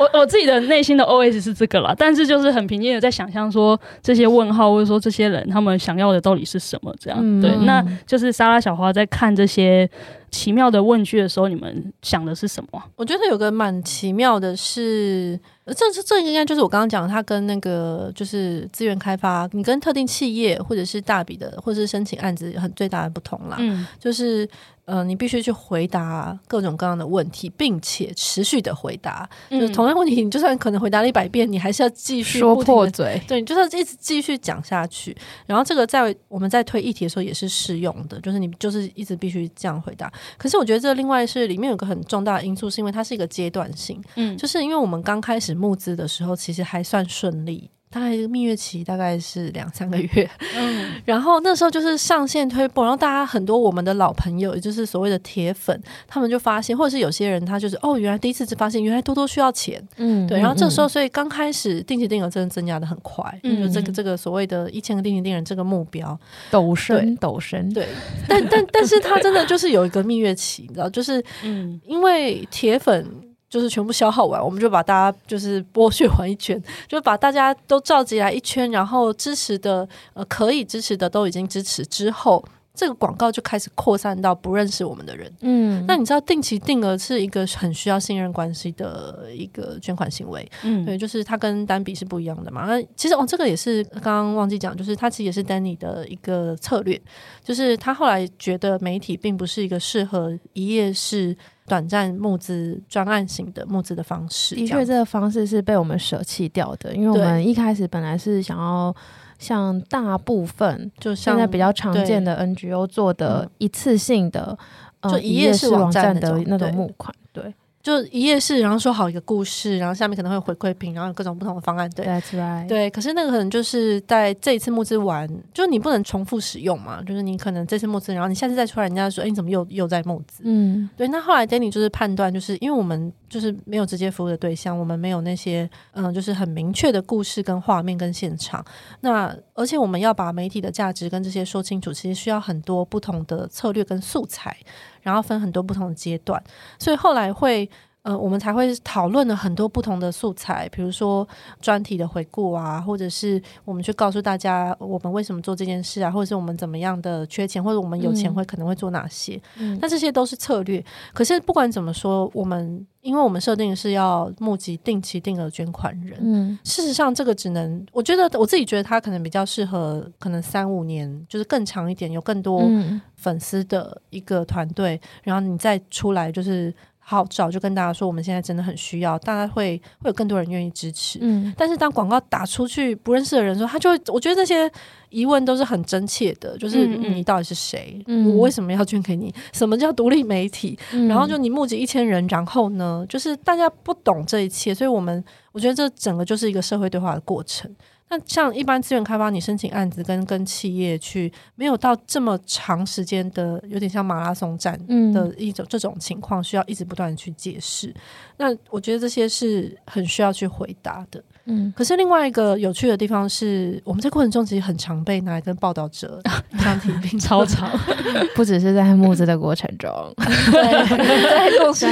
我我自己的内心的 OS 是这个啦，但是就是很平静的在想象说这些问号，或者说这些人他们想要的到底是什么？这样。嗯对，那就是莎拉小花在看这些奇妙的问句的时候，你们想的是什么？我觉得有个蛮奇妙的是，这这这应该就是我刚刚讲，他跟那个就是资源开发，你跟特定企业或者是大笔的，或者是申请案子很最大的不同啦，嗯，就是。嗯、呃，你必须去回答各种各样的问题，并且持续的回答。嗯、就是同样问题，你就算可能回答了一百遍，你还是要继续说破嘴。对，你就是一直继续讲下去。然后这个在我们在推议题的时候也是适用的，就是你就是一直必须这样回答。可是我觉得这另外是里面有个很重大的因素，是因为它是一个阶段性。嗯，就是因为我们刚开始募资的时候，其实还算顺利。大概蜜月期大概是两三个月，嗯，然后那时候就是上线推播，然后大家很多我们的老朋友，也就是所谓的铁粉，他们就发现，或者是有些人他就是哦，原来第一次就发现原来多多需要钱，嗯，对，然后这时候所以刚开始定期定额真的增加的很快，嗯，就这个这个所谓的一千个定期定额这个目标。陡升陡升，对，但但但是他真的就是有一个蜜月期，你知道，就是嗯，因为铁粉。就是全部消耗完，我们就把大家就是剥削完一圈，就把大家都召集来一圈，然后支持的呃可以支持的都已经支持之后，这个广告就开始扩散到不认识我们的人。嗯，那你知道定期定额是一个很需要信任关系的一个捐款行为。嗯，对，就是它跟单笔是不一样的嘛。那其实哦，这个也是刚刚忘记讲，就是它其实也是 Danny 的一个策略，就是他后来觉得媒体并不是一个适合一页式。短暂募资专案型的募资的方式，的确，这个方式是被我们舍弃掉的，因为我们一开始本来是想要像大部分就现在比较常见的 NGO 做的一次性的，就一页式网站的那种募款，对。就一页式，然后说好一个故事，然后下面可能会有回馈品，然后有各种不同的方案。对，That's right。对，可是那个可能就是在这一次募资完，就是你不能重复使用嘛，就是你可能这次募资，然后你下次再出来，人家说，哎，你怎么又又在募资？嗯，对。那后来 Danny 就是判断，就是因为我们就是没有直接服务的对象，我们没有那些嗯，就是很明确的故事跟画面跟现场。那而且我们要把媒体的价值跟这些说清楚，其实需要很多不同的策略跟素材。然后分很多不同的阶段，所以后来会呃，我们才会讨论了很多不同的素材，比如说专题的回顾啊，或者是我们去告诉大家我们为什么做这件事啊，或者是我们怎么样的缺钱，或者我们有钱会可能会做哪些。嗯，那这些都是策略。可是不管怎么说，我们因为我们设定是要募集定期定额捐款人，嗯，事实上这个只能，我觉得我自己觉得它可能比较适合，可能三五年就是更长一点，有更多粉丝的一个团队，然后你再出来就是。好，早就跟大家说，我们现在真的很需要，大家会会有更多人愿意支持。嗯，但是当广告打出去，不认识的人说，他就会，我觉得这些疑问都是很真切的，就是你到底是谁？嗯，我为什么要捐给你？什么叫独立媒体？嗯，然后就你募集一千人，然后呢，就是大家不懂这一切，所以我们我觉得这整个就是一个社会对话的过程。那像一般资源开发，你申请案子跟跟企业去，没有到这么长时间的，有点像马拉松战的一种这种情况，需要一直不断的去解释。那我觉得这些是很需要去回答的。嗯，可是另外一个有趣的地方是，我们在过程中其实很常被拿来跟报道者 相提并超常，不只是在募资的过程中，对，在共识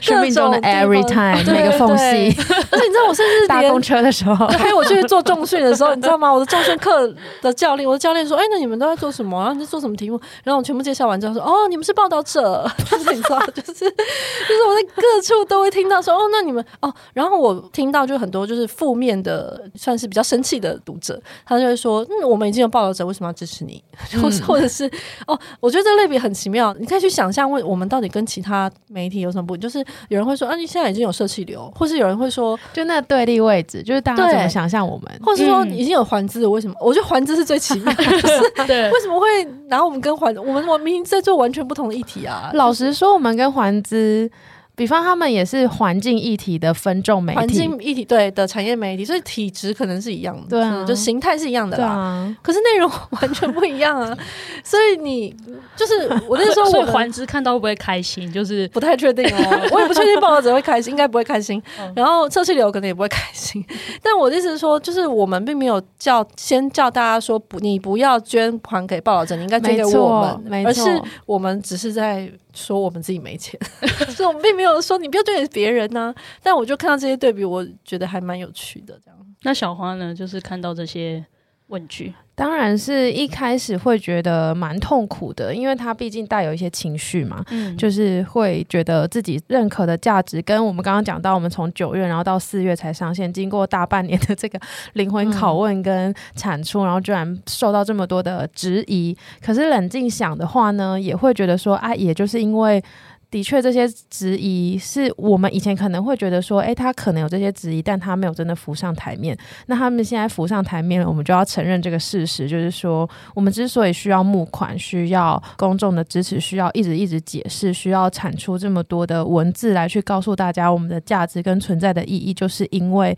生命中的 every time 每个缝隙，而且你知道，我甚至搭公车的时候，还有我去做重训的时候，你知道吗？我的重训课的教练，我的教练说：“哎，那你们都在做什么？然后你在做什么题目？”然后我全部介绍完之后说：“ 哦，你们是报道者。”就是你知道，就是就是我在各处都会听到说：“哦，那你们哦。”然后我听到就很多就是。负面的算是比较生气的读者，他就会说：“嗯，我们已经有报道者，为什么要支持你？”或、嗯、或者是哦，我觉得这类别很奇妙。你可以去想象，问我们到底跟其他媒体有什么不？就是有人会说：“啊，你现在已经有社气流。”或是有人会说：“就那对立位置，就是大家怎么想象我们？”或是说已经有环资了，为什么？我觉得环资是最奇妙的，就是对为什么会拿我们跟环？我们我明明在做完全不同的议题啊！老实说，我们跟环资。比方他们也是环境一体的分众媒体，环境一体对的产业媒体，所以体质可能是一样的，对啊，就形态是一样的啦。啊、可是内容完全不一样啊！所以你就是我那时候，我环知看到会不会开心？就是不太确定哦，我也不确定报道者会开心，应该不会开心。然后测气流可能也不会开心。但我的意思是说，就是我们并没有叫先叫大家说不，你不要捐款给报道者，你应该捐给我们，而是我们只是在。说我们自己没钱，所以我们并没有说你不要对别人呢、但我就看到这些对比，我觉得还蛮有趣的。这样，那小花呢？就是看到这些问句，当然是一开始会觉得蛮痛苦的，因为他毕竟带有一些情绪嘛，嗯，就是会觉得自己认可的价值跟我们刚刚讲到，我们从九月然后到四月才上线，经过大半年的这个 灵魂拷问跟产出，然后居然受到这么多的质疑。可是冷静想的话呢，也会觉得说啊，也就是因为。的确，这些质疑是我们以前可能会觉得说，诶，他可能有这些质疑，但他没有真的浮上台面。那他们现在浮上台面了，我们就要承认这个事实，就是说，我们之所以需要募款，需要公众的支持，需要一直一直解释，需要产出这么多的文字来去告诉大家我们的价值跟存在的意义，就是因为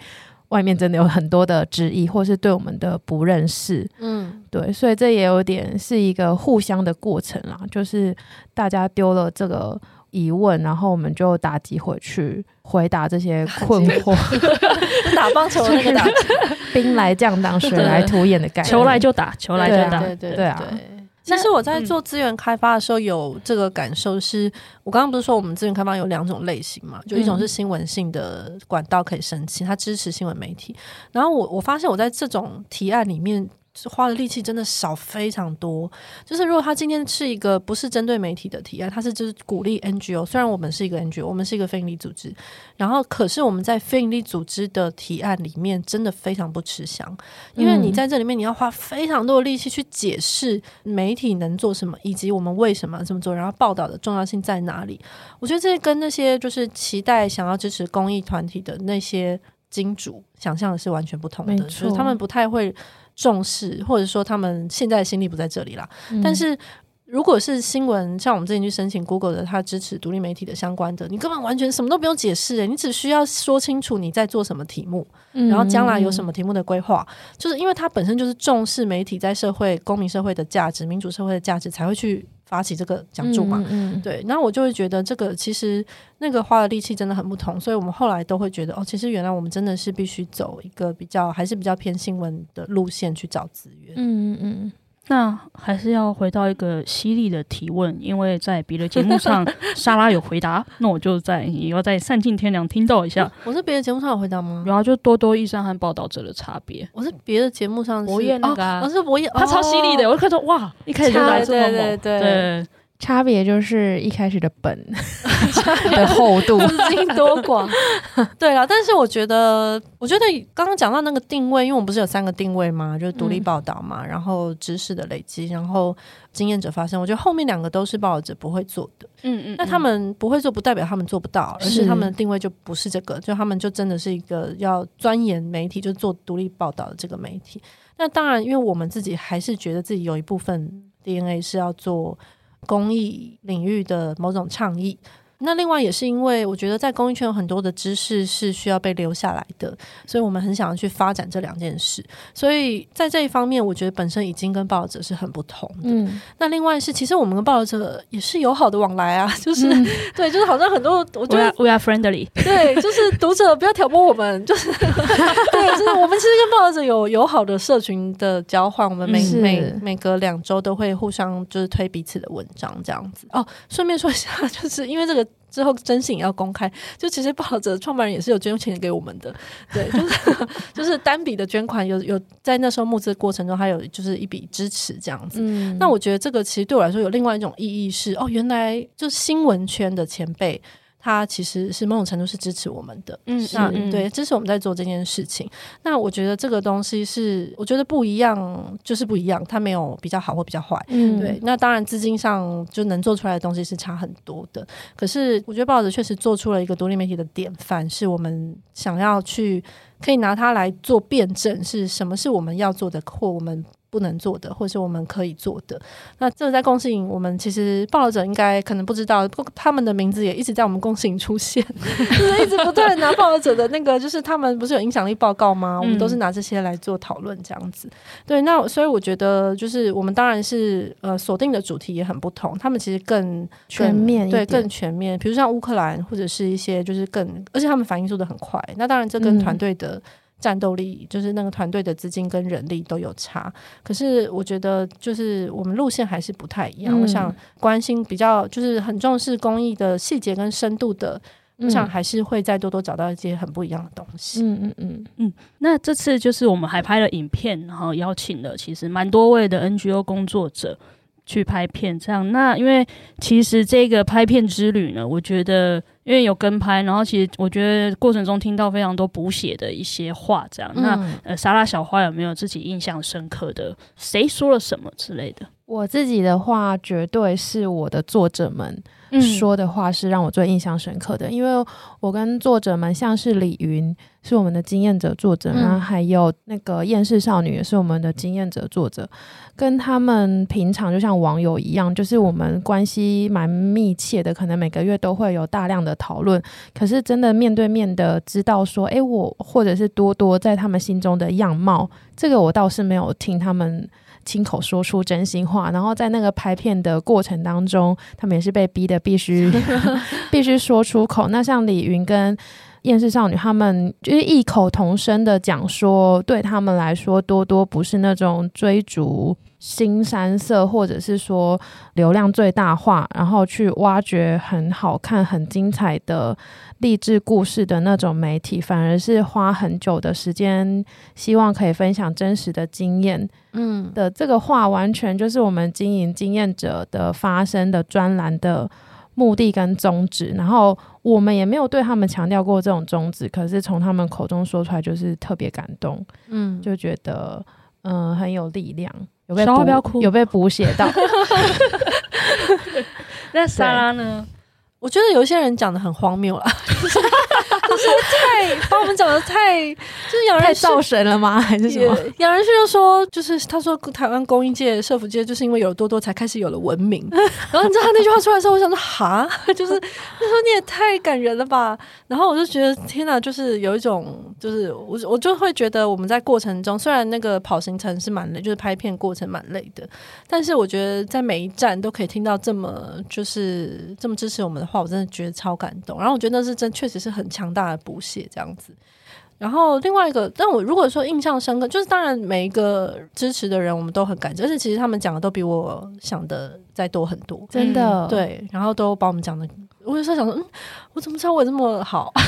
外面真的有很多的质疑，或是对我们的不认识。嗯，对，所以这也有点是一个互相的过程啦，就是大家丢了这个。疑问，然后我们就打击回去，回答这些困惑。打棒球那个打，兵来将挡，水来土掩的概念。球来就打，球来就打。对对对啊！其实我在做资源开发的时候，有这个感受是，是我刚刚不是说我们资源开发有两种类型嘛？就一种是新闻性的管道可以申请，它支持新闻媒体。然后我我发现我在这种提案里面。花的力气真的少非常多。就是如果他今天是一个不是针对媒体的提案，他是就是鼓励 NGO。虽然我们是一个 NGO，我们是一个非营利组织，然后可是我们在非营利组织的提案里面真的非常不吃香，因为你在这里面你要花非常多的力气去解释媒体能做什么，以及我们为什么这么做，然后报道的重要性在哪里。我觉得这跟那些就是期待想要支持公益团体的那些金主想象的是完全不同的，就是他们不太会。重视，或者说他们现在的心力不在这里啦。嗯、但是如果是新闻，像我们最近去申请 Google 的，它支持独立媒体的相关的，你根本完全什么都不用解释，你只需要说清楚你在做什么题目，然后将来有什么题目的规划，就是因为它本身就是重视媒体在社会、公民社会的价值、民主社会的价值，才会去发起这个讲座嘛。对，那我就会觉得这个其实那个花的力气真的很不同，所以我们后来都会觉得，哦，其实原来我们真的是必须走一个比较还是比较偏新闻的路线去找资源。嗯嗯嗯。那还是要回到一个犀利的提问，因为在别的节目上 莎拉有回答，那我就在也要在散尽天良听到一下。我是别的节目上有回答吗？然后就多多益善和报道者的差别。我是别的节目上博彦那个、啊，我、哦、是博彦，他超犀利的，哦、我就看到哇，一开始就来这么猛，对对对。对差别就是一开始的本 的厚度，资金多广。对了，但是我觉得，我觉得刚刚讲到那个定位，因为我们不是有三个定位吗？就是独立报道嘛，嗯、然后知识的累积，然后经验者发声。我觉得后面两个都是报道者不会做的。嗯，嗯嗯，那他们不会做，不代表他们做不到，而是他们的定位就不是这个，就他们就真的是一个要钻研媒体，就做独立报道的这个媒体。那当然，因为我们自己还是觉得自己有一部分 DNA 是要做。公益领域的某种倡议。那另外也是因为我觉得在公益圈有很多的知识是需要被留下来的，所以我们很想要去发展这两件事。所以在这一方面，我觉得本身已经跟报道者是很不同的。嗯，那另外是其实我们跟报道者也是友好的往来啊，就是、嗯、对，就是好像很多我觉得 we are friendly，对，就是读者不要挑拨我们，就是 对，就是我们其实跟报道者有友好的社群的交换，我们每每每隔两周都会互相就是推彼此的文章这样子。哦，顺便说一下，就是因为这个。之后征信也要公开，就其实报道者创办人也是有捐钱给我们的，对，就是就是单笔的捐款有有在那时候募资过程中，还有就是一笔支持这样子。嗯，那我觉得这个其实对我来说有另外一种意义是，哦，原来就是新闻圈的前辈。他其实是某种程度是支持我们的，嗯，那对，支持我们在做这件事情。那我觉得这个东西是，我觉得不一样就是不一样，它没有比较好或比较坏，嗯，对。那当然资金上就能做出来的东西是差很多的，可是我觉得报纸确实做出了一个独立媒体的典范，是我们想要去可以拿它来做辩证，是什么是我们要做的或我们。不能做的，或是我们可以做的。那这个在共性，我们其实报道者应该可能不知道，他们的名字也一直在我们共性出现，就是一直不断拿报道者的那个，就是他们不是有影响力报告吗？我们都是拿这些来做讨论，这样子。对，那所以我觉得，就是我们当然是呃锁定的主题也很不同，他们其实更，更全面，对，更全面。比如像乌克兰，或者是一些就是更，而且他们反应速度很快。那当然，这跟团队的。战斗力就是那个团队的资金跟人力都有差，可是我觉得就是我们路线还是不太一样。嗯、我想关心比较就是很重视公益的细节跟深度的，嗯、我想还是会再多多找到一些很不一样的东西。嗯嗯嗯嗯。那这次就是我们还拍了影片，然后邀请了其实蛮多位的 NGO 工作者去拍片，这样。那因为其实这个拍片之旅呢，我觉得。因为有跟拍，然后其实我觉得过程中听到非常多补写的一些话，这样。嗯、那呃，莎拉小花有没有自己印象深刻的？谁说了什么之类的？我自己的话，绝对是我的作者们说的话是让我最印象深刻的，嗯、因为我跟作者们，像是李云是我们的经验者作者，然后、嗯、还有那个厌世少女也是我们的经验者作者，跟他们平常就像网友一样，就是我们关系蛮密切的，可能每个月都会有大量的讨论。可是真的面对面的知道说，哎，我或者是多多在他们心中的样貌，这个我倒是没有听他们。亲口说出真心话，然后在那个拍片的过程当中，他们也是被逼的必须 必须说出口。那像李云跟厌世少女，他们就是异口同声的讲说，对他们来说，多多不是那种追逐新山色，或者是说流量最大化，然后去挖掘很好看、很精彩的。励志故事的那种媒体，反而是花很久的时间，希望可以分享真实的经验。嗯，的这个话，完全就是我们经营经验者的发声的专栏的目的跟宗旨。然后我们也没有对他们强调过这种宗旨，可是从他们口中说出来，就是特别感动。嗯，就觉得嗯、呃、很有力量，有被不要哭，有被补写到。那莎拉呢？我觉得有一些人讲的很荒谬啦，就是就是太把我们讲的太就是杨仁旭太造神了吗？还是什么？杨仁旭就说，就是他说台湾公益界、社福界，就是因为有了多多，才开始有了文明。然后你知道他那句话出来的时候，我想说哈，就是他说你也太感人了吧。然后我就觉得天哪，就是有一种，就是我我就会觉得我们在过程中，虽然那个跑行程是蛮累，就是拍片过程蛮累的，但是我觉得在每一站都可以听到这么就是这么支持我们的话，我真的觉得超感动。然后我觉得那是真，确实是很强大的补血这样子。然后另外一个，但我如果说印象深刻，就是当然每一个支持的人我们都很感激，而且其实他们讲的都比我想的再多很多，真的。嗯、对，然后都把我们讲的。我有时候想说，嗯，我怎么知道我这么好？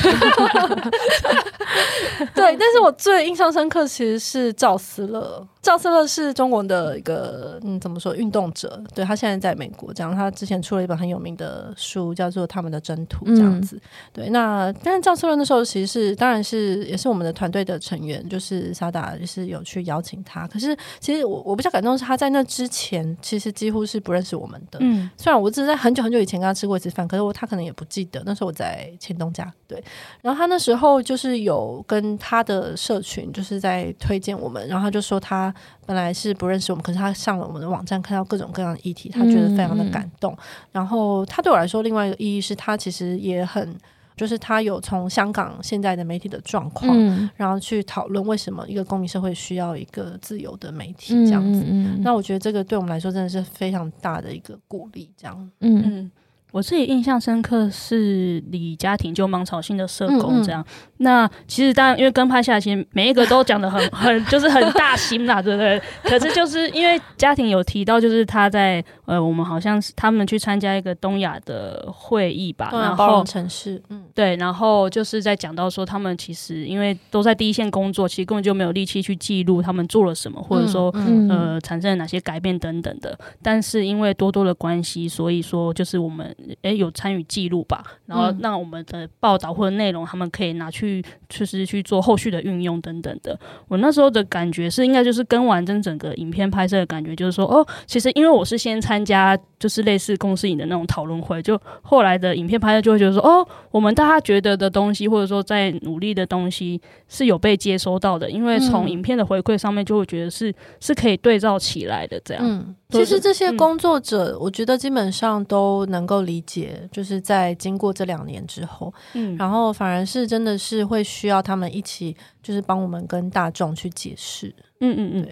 对，但是我最印象深刻其实是赵思乐。赵思乐是中国的一个，嗯，怎么说，运动者？对，他现在在美国，这样。他之前出了一本很有名的书，叫做《他们的征途》，这样子。嗯、对，那但是赵思乐那时候其实是，当然是也是我们的团队的成员，就是萨达，就是有去邀请他。可是其实我我比较感动是他在那之前，其实几乎是不认识我们的。嗯，虽然我只是在很久很久以前跟他吃过一次饭，可是我他可能也不记得那时候我在前东家。对，然后他那时候就是有跟他的社群就是在推荐我们，然后他就说他。本来是不认识我们，可是他上了我们的网站，看到各种各样的议题，他觉得非常的感动。嗯嗯、然后他对我来说，另外一个意义是他其实也很，就是他有从香港现在的媒体的状况，嗯、然后去讨论为什么一个公民社会需要一个自由的媒体这样子。嗯嗯、那我觉得这个对我们来说真的是非常大的一个鼓励，这样。嗯嗯。我自己印象深刻是李家庭就芒草心的社工这样。嗯嗯，那其实当然因为跟拍下来，其实每一个都讲的很 很就是很大心啦，对不对？可是就是因为家庭有提到，就是他在呃，我们好像是他们去参加一个东亚的会议吧，然后城市，嗯，对，然后就是在讲到说他们其实因为都在第一线工作，其实根本就没有力气去记录他们做了什么，或者说、呃产生了哪些改变等等的。但是因为多多的关系，所以说就是我们。诶，有参与记录吧，然后让我们的报道或者内容，他们可以拿去，就是去做后续的运用等等的。我那时候的感觉是，应该就是跟完整整个影片拍摄的感觉，就是说，哦，其实因为我是先参加，就是类似公司影的那种讨论会，就后来的影片拍摄就会觉得说，哦，我们大家觉得的东西，或者说在努力的东西是有被接收到的，因为从影片的回馈上面就会觉得是是可以对照起来的这样。嗯其实这些工作者，我觉得基本上都能够理解，就是在经过这两年之后，嗯，然后反而是真的是会需要他们一起，就是帮我们跟大众去解释，嗯嗯嗯，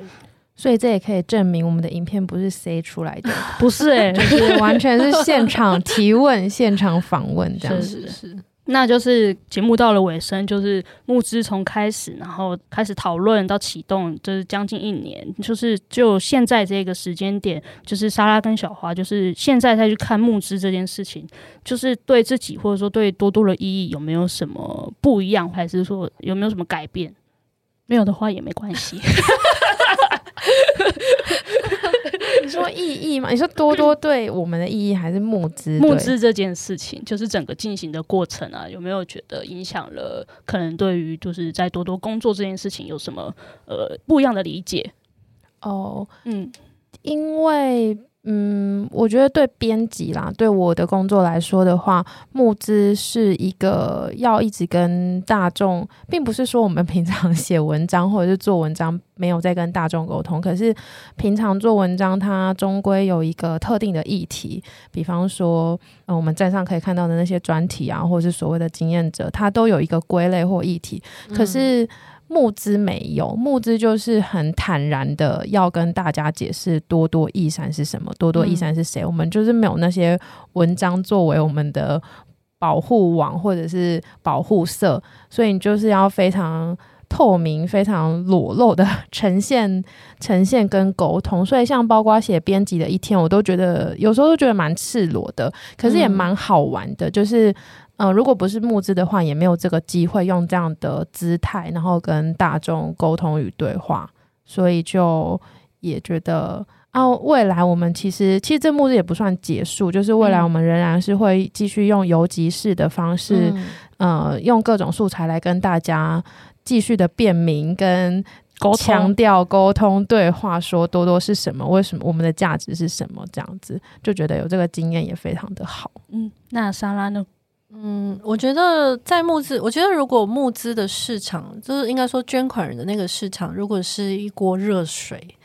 所以这也可以证明我们的影片不是 C 出来的，不是哎、欸，就是完全是现场提问、现场访问这样子，是是是。那就是节目到了尾声，就是募资从开始，然后开始讨论到启动，就是将近一年。就是就现在这个时间点，就是莎拉跟小花，就是现在再去看募资这件事情，就是对自己或者说对多多的意义有没有什么不一样，还是说有没有什么改变？没有的话也没关系。你说意义吗？你说多多对我们的意义，还是募资？募资这件事情，就是整个进行的过程啊，有没有觉得影响了？可能对于就是在多多工作这件事情有什么呃不一样的理解？哦，嗯，因为。嗯，我觉得对编辑啦，对我的工作来说的话，募资是一个要一直跟大众，并不是说我们平常 写文章或者是做文章没有在跟大众沟通，可是平常做文章，它终归有一个特定的议题，比方说，嗯，我们站上可以看到的那些专题啊，或者是所谓的经验者，它都有一个归类或议题，可是。嗯募资没有，募资就是很坦然的要跟大家解释多多益善是什么，多多益善是谁。嗯、我们就是没有那些文章作为我们的保护网或者是保护色，所以你就是要非常透明、非常裸露的 呈现、呈现跟沟通。所以像包括写编辑的一天，我都觉得有时候都觉得蛮赤裸的，可是也蛮好玩的，就是。嗯、呃，如果不是募资的话，也没有这个机会用这样的姿态，然后跟大众沟通与对话，所以就也觉得啊，未来我们其实其实这募资也不算结束，就是未来我们仍然是会继续用游集式的方式，嗯、呃，用各种素材来跟大家继续的辨明跟强调沟通对话，说多多是什么，为什么我们的价值是什么，这样子就觉得有这个经验也非常的好。嗯，那莎拉呢？嗯，我觉得在募资，我觉得如果募资的市场，就是应该说捐款人的那个市场，如果是一锅热水，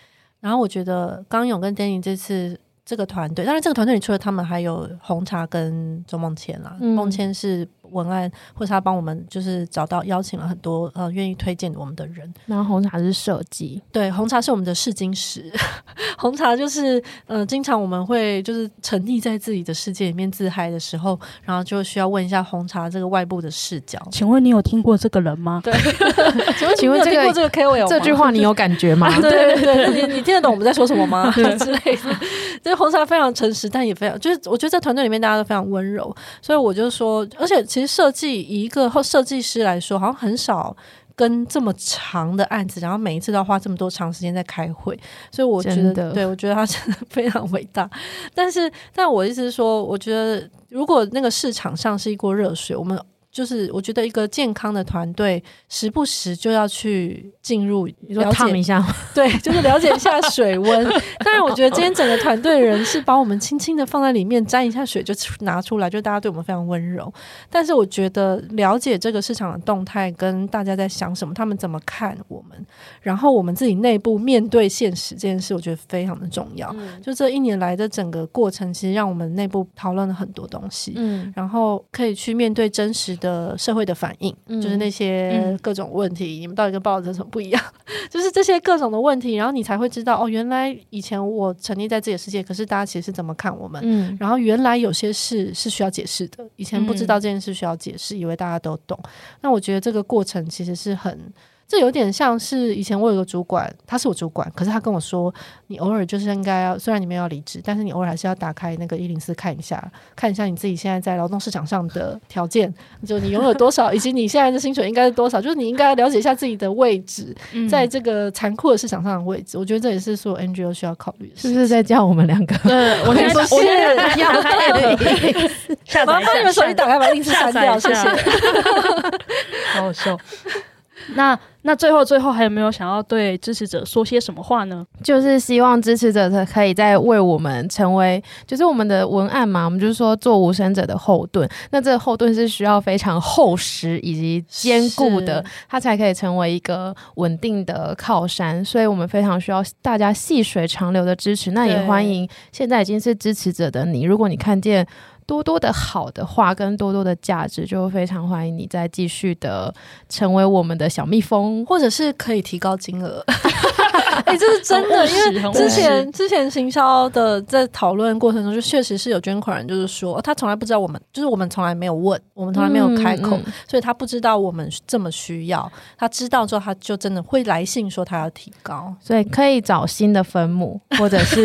然后我觉得刚勇跟 Danny 这次。这个团队，当然这个团队里除了他们，还有红茶跟周梦千啦。梦千、嗯、是文案，或是他帮我们就是找到邀请了很多呃愿意推荐我们的人。然后红茶是设计，对，红茶是我们的试金石。红茶就是呃，经常我们会就是沉溺在自己的世界里面自嗨的时候，然后就需要问一下红茶这个外部的视角。请问你有听过这个人吗？对，请问请问听过这个 KOL 这句话你有感觉吗？对 对对，你你听得懂我们在说什么吗？之类的。红茶非常诚实，但也非常就是，我觉得在团队里面大家都非常温柔，所以我就说，而且其实设计一个设计师来说，好像很少跟这么长的案子，然后每一次都要花这么多长时间在开会，所以我觉得，对我觉得他真的非常伟大。但是，但我意思是说，我觉得如果那个市场上是一锅热水，我们。就是我觉得一个健康的团队，时不时就要去进入了解烫一下，对，就是了解一下水温。当然，我觉得今天整个团队的人是把我们轻轻的放在里面沾一下水就拿出来，就大家对我们非常温柔。但是我觉得了解这个市场的动态跟大家在想什么，他们怎么看我们，然后我们自己内部面对现实这件事，我觉得非常的重要。嗯、就这一年来的整个过程，其实让我们内部讨论了很多东西，嗯，然后可以去面对真实的。社会的反应，嗯、就是那些各种问题，嗯、你们到底跟报纸有什么不一样？就是这些各种的问题，然后你才会知道哦，原来以前我沉溺在自己的世界，可是大家其实是怎么看我们？嗯，然后原来有些事是需要解释的，以前不知道这件事需要解释，嗯、以为大家都懂。那我觉得这个过程其实是很。这有点像是以前我有个主管，他是我主管，可是他跟我说，你偶尔就是应该要，虽然你没有离职，但是你偶尔还是要打开那个一零四看一下，看一下你自己现在在劳动市场上的条件，就你拥有多少，以及你现在的薪水应该是多少，就是你应该要了解一下自己的位置，在这个残酷的市场上的位置。我觉得这也是所有 NGO 需要考虑的，是不是在叫我们两个？对，我现在是要开，麻烦你们手机打开把一零四删掉，谢谢。好好笑。那那最后最后还有没有想要对支持者说些什么话呢？就是希望支持者他可以再为我们成为，就是我们的文案嘛，我们就是说做无声者的后盾。那这个后盾是需要非常厚实以及坚固的，它才可以成为一个稳定的靠山。所以我们非常需要大家细水长流的支持。那也欢迎现在已经是支持者的你，如果你看见。多多的好的话跟多多的价值，就非常欢迎你再继续的成为我们的小蜜蜂，或者是可以提高金额。哎、欸，这是真的，因为之前之前行销的在讨论过程中，就确实是有捐款人，就是说他从来不知道我们，就是我们从来没有问，我们从来没有开口，嗯嗯、所以他不知道我们这么需要。他知道之后，他就真的会来信说他要提高，所以可以找新的分母，或者是。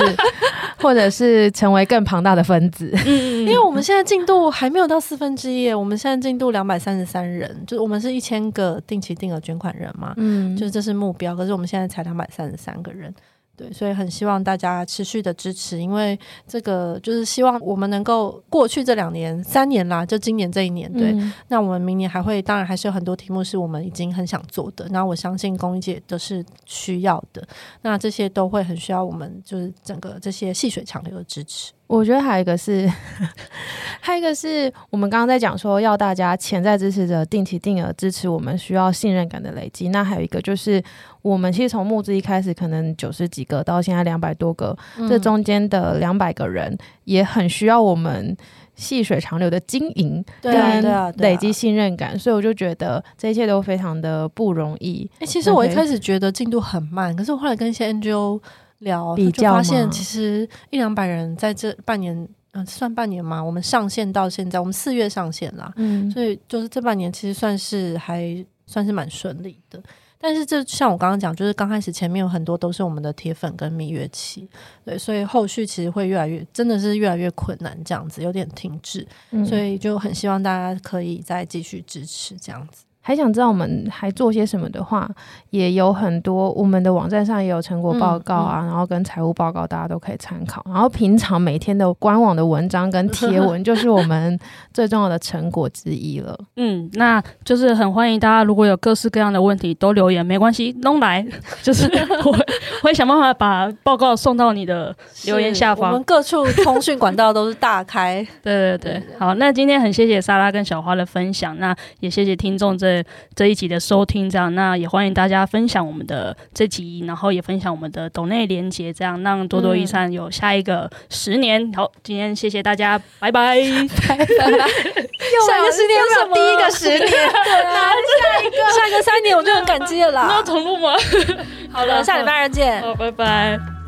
或者是成为更庞大的分子，嗯，因为我们现在进度还没有到四分之一，我们现在进度两百三十三人，就是我们是一千个定期定额捐款人嘛，嗯，就是这是目标，可是我们现在才两百三十三个人。对，所以很希望大家持续的支持，因为这个就是希望我们能够过去这两年、三年啦，就今年这一年，对，嗯、那我们明年还会，当然还是有很多题目是我们已经很想做的，那我相信公益界都是需要的，那这些都会很需要我们，就是整个这些细水长流的支持。我觉得还有一个是，还有一个是我们刚刚在讲说，要大家潜在支持者定期定额支持我们，需要信任感的累积。那还有一个就是，我们其实从募资一开始可能九十几个，到现在两百多个，嗯、这中间的两百个人也很需要我们细水长流的经营跟累积信任感。所以我就觉得这一切都非常的不容易。哎、欸，其实我一开始觉得进度很慢，可是我后来跟一些 NGO。聊比较发现，其实一两百人在这半年，嗯、呃，算半年嘛。我们上线到现在，我们四月上线啦，嗯，所以就是这半年其实算是还算是蛮顺利的。但是这像我刚刚讲，就是刚开始前面有很多都是我们的铁粉跟蜜月期，对，所以后续其实会越来越，真的是越来越困难，这样子有点停滞，嗯、所以就很希望大家可以再继续支持这样子。还想知道我们还做些什么的话，也有很多我们的网站上也有成果报告啊，嗯嗯、然后跟财务报告大家都可以参考。然后平常每天的官网的文章跟贴文，就是我们最重要的成果之一了。嗯，那就是很欢迎大家，如果有各式各样的问题都留言，没关系，弄来，就是我会想办法把报告送到你的留言下方。我们各处通讯管道都是大开。对对对，好，那今天很谢谢莎拉跟小花的分享，那也谢谢听众这这一集的收听，这样，那也欢迎大家分享我们的这集，然后也分享我们的抖内连接，这样让多多益善有下一个十年。好，今天谢谢大家，拜拜，拜拜。下一个十年是第一个十年，对啊，下一个下一个三年我就很感激了啦。要重录吗？好了，下礼拜二见，好，拜拜。